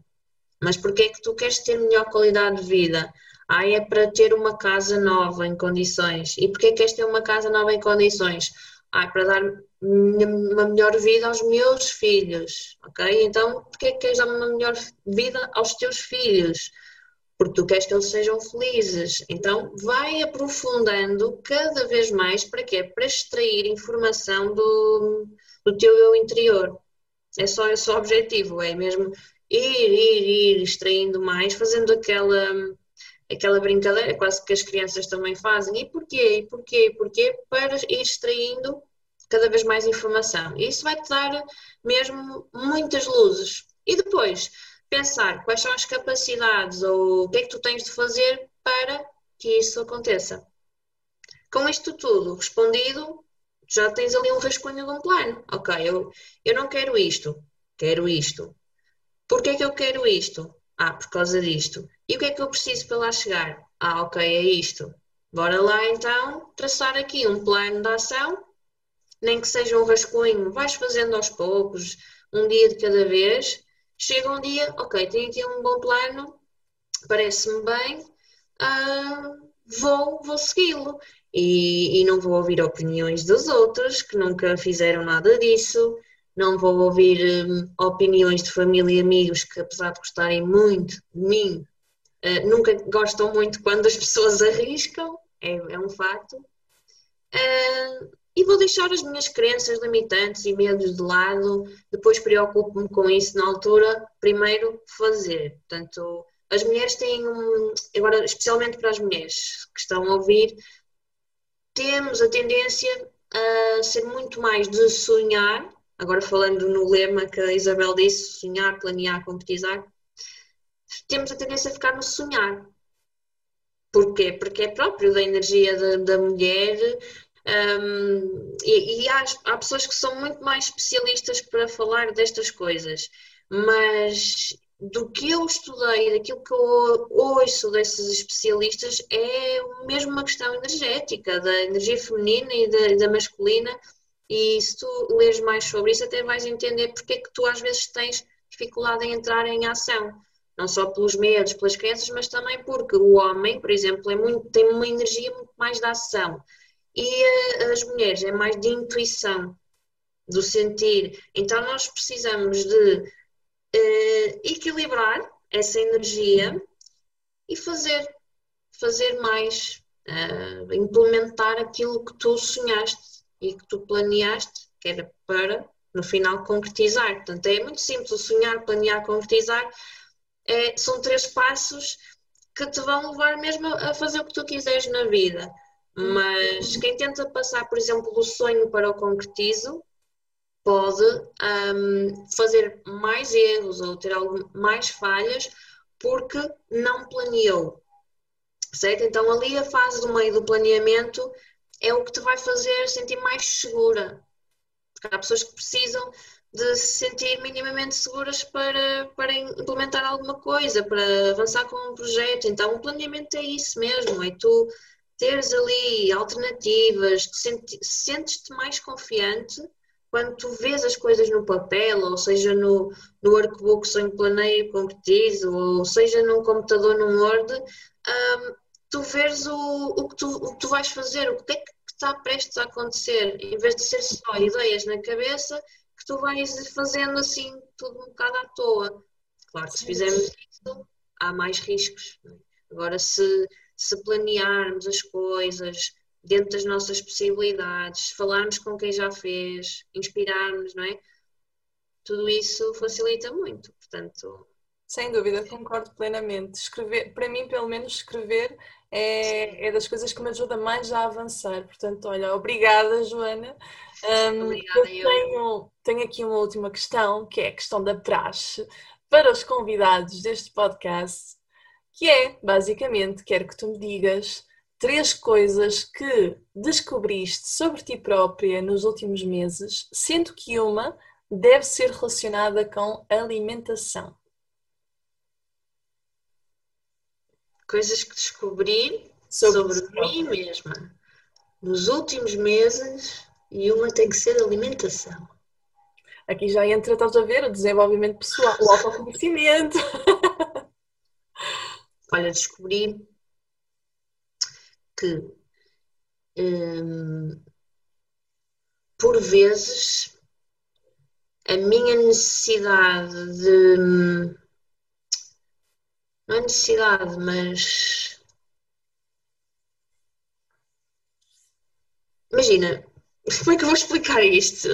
Mas porque é que tu queres ter melhor qualidade de vida? Ah, é para ter uma casa nova em condições. E porquê queres ter uma casa nova em condições? Ah, é para dar uma melhor vida aos meus filhos, ok? Então, porquê que queres dar uma melhor vida aos teus filhos? Porque tu queres que eles sejam felizes. Então, vai aprofundando cada vez mais para quê? Para extrair informação do, do teu eu interior. É só esse o objetivo, é mesmo ir, ir, ir extraindo mais, fazendo aquela aquela brincadeira quase que as crianças também fazem. E porquê? E porquê? E porquê? Para ir extraindo cada vez mais informação. E isso vai-te dar mesmo muitas luzes. E depois, pensar quais são as capacidades ou o que é que tu tens de fazer para que isso aconteça. Com isto tudo respondido, já tens ali um rascunho de um plano. Ok, eu, eu não quero isto, quero isto. Porquê é que eu quero isto? Ah, por causa disto. E o que é que eu preciso para lá chegar? Ah, ok, é isto. Bora lá então traçar aqui um plano de ação nem que seja um rascunho, vais fazendo aos poucos, um dia de cada vez. Chega um dia, ok, tenho aqui um bom plano, parece-me bem, uh, vou, vou segui-lo. E, e, não vou ouvir opiniões dos outros que nunca fizeram nada disso, não vou ouvir um, opiniões de família e amigos que, apesar de gostarem muito de mim, uh, nunca gostam muito quando as pessoas <laughs> arriscam, é, é um facto. Uh, e vou deixar as minhas crenças limitantes e medos de lado, depois preocupo-me com isso na altura, primeiro fazer. Portanto, as mulheres têm um, agora especialmente para as mulheres que estão a ouvir, temos a tendência a ser muito mais de sonhar, agora falando no lema que a Isabel disse, sonhar, planear, concretizar, temos a tendência a ficar no sonhar. Porquê? Porque é próprio da energia da, da mulher um, e, e há, há, pessoas que são muito mais especialistas para falar destas coisas, mas do que eu estudei, daquilo que eu ouço desses especialistas, é mesmo uma questão energética, da energia feminina e da, da masculina. E se tu lês mais sobre isso, até vais entender porque é que tu às vezes tens dificuldade em entrar em ação. Não só pelos medos, pelas crenças, mas também porque o homem, por exemplo, é muito, tem uma energia muito mais da ação e as mulheres é mais de intuição, do sentir. Então nós precisamos de uh, equilibrar essa energia e fazer, fazer mais, uh, implementar aquilo que tu sonhaste e que tu planeaste, que era para no final concretizar. Portanto, é muito simples sonhar, planear, concretizar. É, são três passos que te vão levar mesmo a fazer o que tu quiseres na vida. Mas quem tenta passar, por exemplo, do sonho para o concretizo, pode um, fazer mais erros ou ter algo, mais falhas porque não planeou. Certo? Então, ali a fase do meio do planeamento é o que te vai fazer sentir mais segura. Porque há pessoas que precisam de se sentir minimamente seguras para, para implementar alguma coisa, para avançar com um projeto. Então, o planeamento é isso mesmo, é tu teres ali alternativas, sentes-te mais confiante quando tu vês as coisas no papel, ou seja no, no workbook sem planeio concretizo, ou seja num computador, num Word, um, tu vês o, o, que tu, o que tu vais fazer, o que é que está prestes a acontecer, em vez de ser só ideias na cabeça, que tu vais fazendo assim tudo um bocado à toa. Claro que se fizermos isso, há mais riscos. É? Agora, se, se planearmos as coisas, dentro das nossas possibilidades, falarmos com quem já fez, inspirarmos, não é? Tudo isso facilita muito, portanto. Sem dúvida, concordo plenamente. Escrever, para mim, pelo menos, escrever é, é das coisas que me ajuda mais a avançar. Portanto, olha, obrigada, Joana. Um, obrigada, eu. Tenho, tenho aqui uma última questão, que é a questão da praxe, para os convidados deste podcast, que é, basicamente, quero que tu me digas três coisas que descobriste sobre ti própria nos últimos meses, sendo que uma deve ser relacionada com alimentação. Coisas que descobri sobre, sobre mim mesma nos últimos meses e uma tem que ser alimentação. Aqui já entra, estás a ver, o desenvolvimento pessoal, o autoconhecimento. <laughs> Olha, descobri que hum, por vezes a minha necessidade de não necessidade, mas imagina, como é que eu vou explicar isto?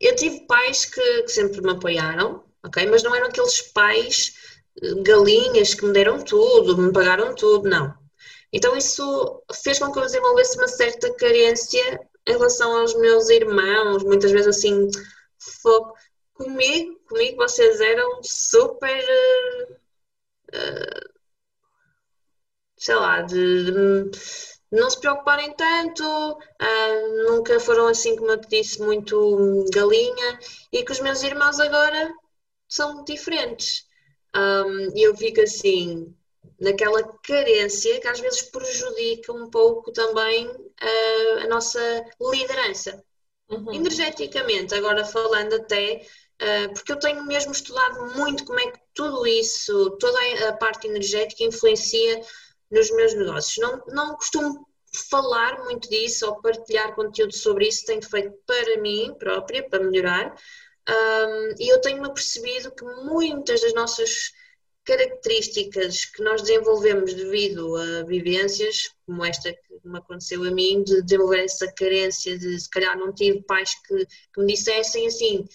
Eu tive pais que, que sempre me apoiaram, ok? Mas não eram aqueles pais eh, galinhas que me deram tudo, me pagaram tudo, não. Então isso fez com que eu desenvolvesse uma certa carência em relação aos meus irmãos, muitas vezes assim, comigo, comigo vocês eram super, uh, sei lá, de, de, não se preocuparem tanto, uh, nunca foram assim, como eu te disse, muito galinha, e que os meus irmãos agora são diferentes. Um, e eu fico assim, naquela carência que às vezes prejudica um pouco também a, a nossa liderança. Uhum. Energeticamente, agora falando até, porque eu tenho mesmo estudado muito como é que tudo isso, toda a parte energética influencia nos meus negócios. Não, não costumo falar muito disso ou partilhar conteúdo sobre isso, tenho feito para mim própria, para melhorar. Um, e eu tenho-me percebido que muitas das nossas características que nós desenvolvemos devido a vivências, como esta que me aconteceu a mim, de desenvolver essa carência de se calhar não tive pais que, que me dissessem assim,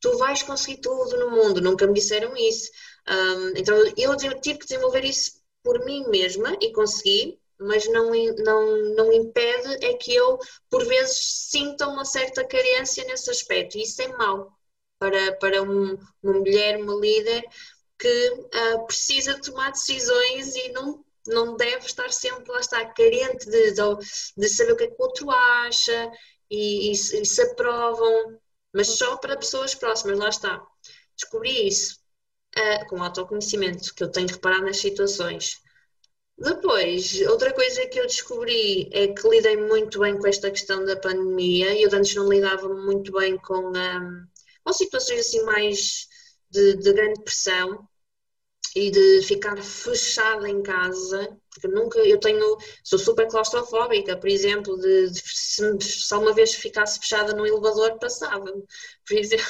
tu vais conseguir tudo no mundo, nunca me disseram isso. Um, então eu tive que desenvolver isso por mim mesma e consegui, mas não, não, não impede é que eu, por vezes, sinta uma certa carência nesse aspecto. E isso é mau para, para um, uma mulher, uma líder, que uh, precisa tomar decisões e não, não deve estar sempre, lá está, carente de, de saber o que é que o outro acha e, e, e se aprovam, mas só para pessoas próximas, lá está. Descobri isso uh, com autoconhecimento, que eu tenho que reparar nas situações. Depois, outra coisa que eu descobri é que lidei muito bem com esta questão da pandemia. Eu antes não lidava muito bem com, um, com situações assim mais de, de grande pressão e de ficar fechada em casa, porque nunca, eu tenho, sou super claustrofóbica, por exemplo, de, de se só uma vez ficasse fechada no elevador passava por exemplo.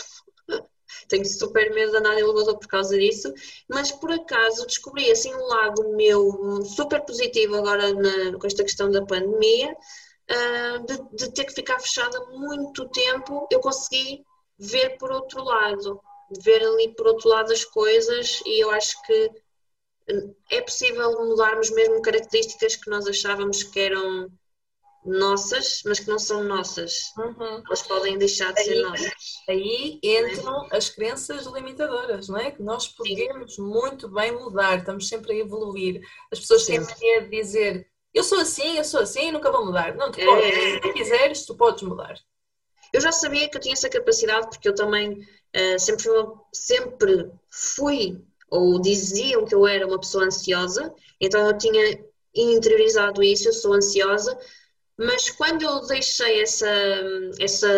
<laughs> tenho super medo de andar de elevador por causa disso, mas por acaso descobri assim um lado meu super positivo agora na, com esta questão da pandemia, uh, de, de, ter que ficar fechada muito tempo, eu consegui ver por outro lado, ver ali por outro lado as coisas e eu acho que é possível mudarmos mesmo características que nós achávamos que eram nossas, mas que não são nossas. Uhum. Elas podem deixar de aí, ser nossas. Aí entram é? as crenças limitadoras, não é? Que nós podemos Sim. muito bem mudar, estamos sempre a evoluir. As pessoas sempre. têm de dizer eu sou assim, eu sou assim, nunca vou mudar. Não, tu podes. É... Se quiseres, tu podes mudar. Eu já sabia que eu tinha essa capacidade porque eu também uh, sempre, fui, sempre fui ou diziam que eu era uma pessoa ansiosa, então eu tinha interiorizado isso, eu sou ansiosa, mas quando eu deixei essa, essa,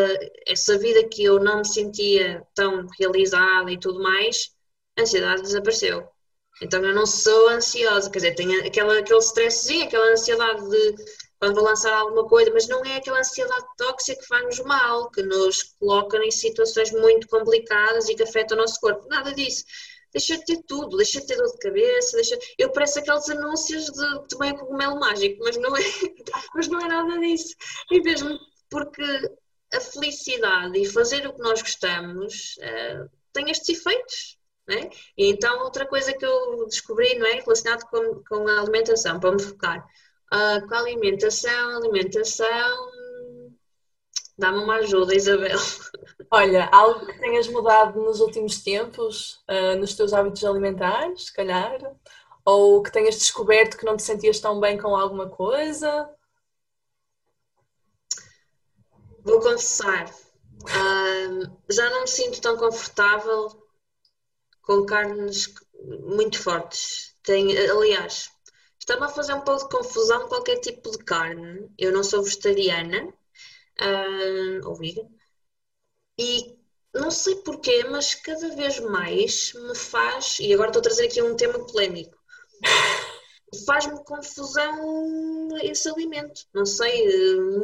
essa vida que eu não me sentia tão realizada e tudo mais, a ansiedade desapareceu. Então eu não sou ansiosa, quer dizer, tenho aquela, aquele stressinho, aquela ansiedade de quando vou lançar alguma coisa, mas não é aquela ansiedade tóxica que faz-nos mal, que nos coloca em situações muito complicadas e que afeta o nosso corpo. Nada disso deixa de ter tudo, deixa de ter dor de cabeça, deixa... eu pareço aqueles anúncios de tomei cogumelo mágico, mas não é, <laughs> mas não é nada disso. E mesmo porque a felicidade e fazer o que nós gostamos uh, tem estes efeitos. É? E então, outra coisa que eu descobri não é relacionado com, com a alimentação, para me focar. Uh, com a alimentação, alimentação Dá-me uma ajuda, Isabel. <laughs> Olha, algo que tenhas mudado nos últimos tempos, uh, nos teus hábitos alimentares, se calhar? Ou que tenhas descoberto que não te sentias tão bem com alguma coisa? Vou confessar, uh, já não me sinto tão confortável com carnes muito fortes. Tenho, aliás, está-me a fazer um pouco de confusão qualquer tipo de carne. Eu não sou vegetariana, uh, ou vegan. E não sei porquê, mas cada vez mais me faz, e agora estou a trazer aqui um tema polémico, <laughs> faz-me confusão esse alimento. Não sei,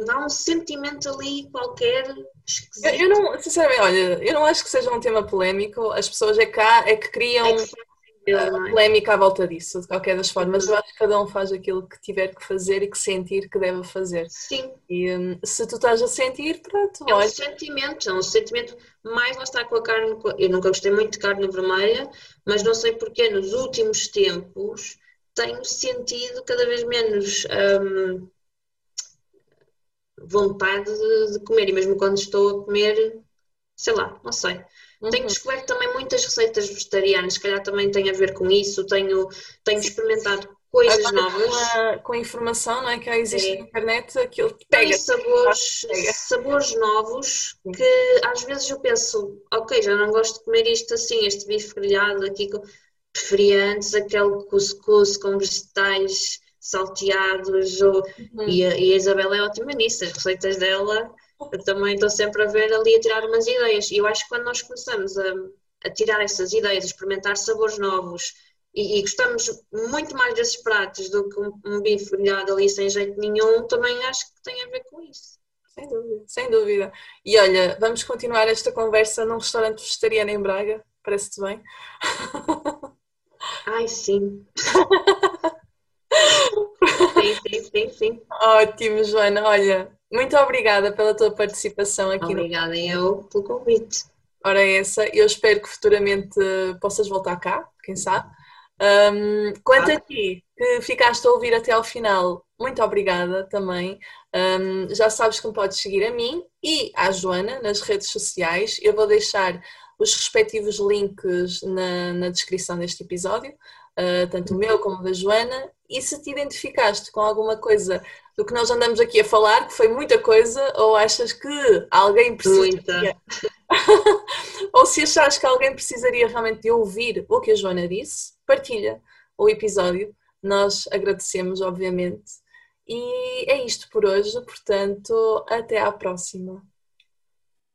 há um sentimento ali qualquer esquisito. Eu, eu não, sinceramente, olha, eu não acho que seja um tema polémico, as pessoas é, cá, é que criam. É que é? polémica à volta disso, de qualquer das formas. Eu acho que cada um faz aquilo que tiver que fazer e que sentir que deve fazer. Sim. E um, se tu estás a sentir, pronto. É olha. um sentimento, é um sentimento mais lá está com a carne. Eu nunca gostei muito de carne vermelha, mas não sei porquê, nos últimos tempos tenho sentido cada vez menos. Um, vontade de, de comer e mesmo quando estou a comer, sei lá, não sei Uhum. Tenho descoberto também muitas receitas vegetarianas, se calhar também tem a ver com isso. Tenho, tenho experimentado coisas Agora, novas. Com a, com a, informação não é, que existe é. na internet, aquilo pega. Tem sabores, pega. sabores novos que às vezes eu penso, ok, já não gosto de comer isto assim, este bife grelhado aqui. Preferia antes aquele cuscuz com vegetais salteados. Ou, uhum. e, a, e a Isabela é ótima nisso, as receitas dela eu também estou sempre a ver ali a tirar umas ideias. E eu acho que quando nós começamos a, a tirar essas ideias, a experimentar sabores novos e, e, gostamos muito mais desses pratos do que um, um bife grelhado ali sem jeito nenhum, também acho que tem a ver com isso. Sem dúvida, sem dúvida. E olha, vamos continuar esta conversa num restaurante vegetariano em Braga. Parece-te bem? Ai, sim. <laughs> sim, sim, sim, sim. Ótimo, Joana. Olha, muito obrigada pela tua participação aqui. Obrigada no... eu pelo convite. Ora, é essa, eu espero que futuramente possas voltar cá, quem sabe. Um, quanto a ti, que ficaste a ouvir até ao final, muito obrigada também. Um, já sabes que me podes seguir a mim e à Joana nas redes sociais. Eu vou deixar os respectivos links na, na descrição deste episódio, uh, tanto o meu como o da Joana. E se te identificaste com alguma coisa do que nós andamos aqui a falar, que foi muita coisa, ou achas que alguém precisaria. <laughs> ou se achas que alguém precisaria realmente de ouvir o que a Joana disse, partilha o episódio. Nós agradecemos, obviamente. E é isto por hoje, portanto, até à próxima.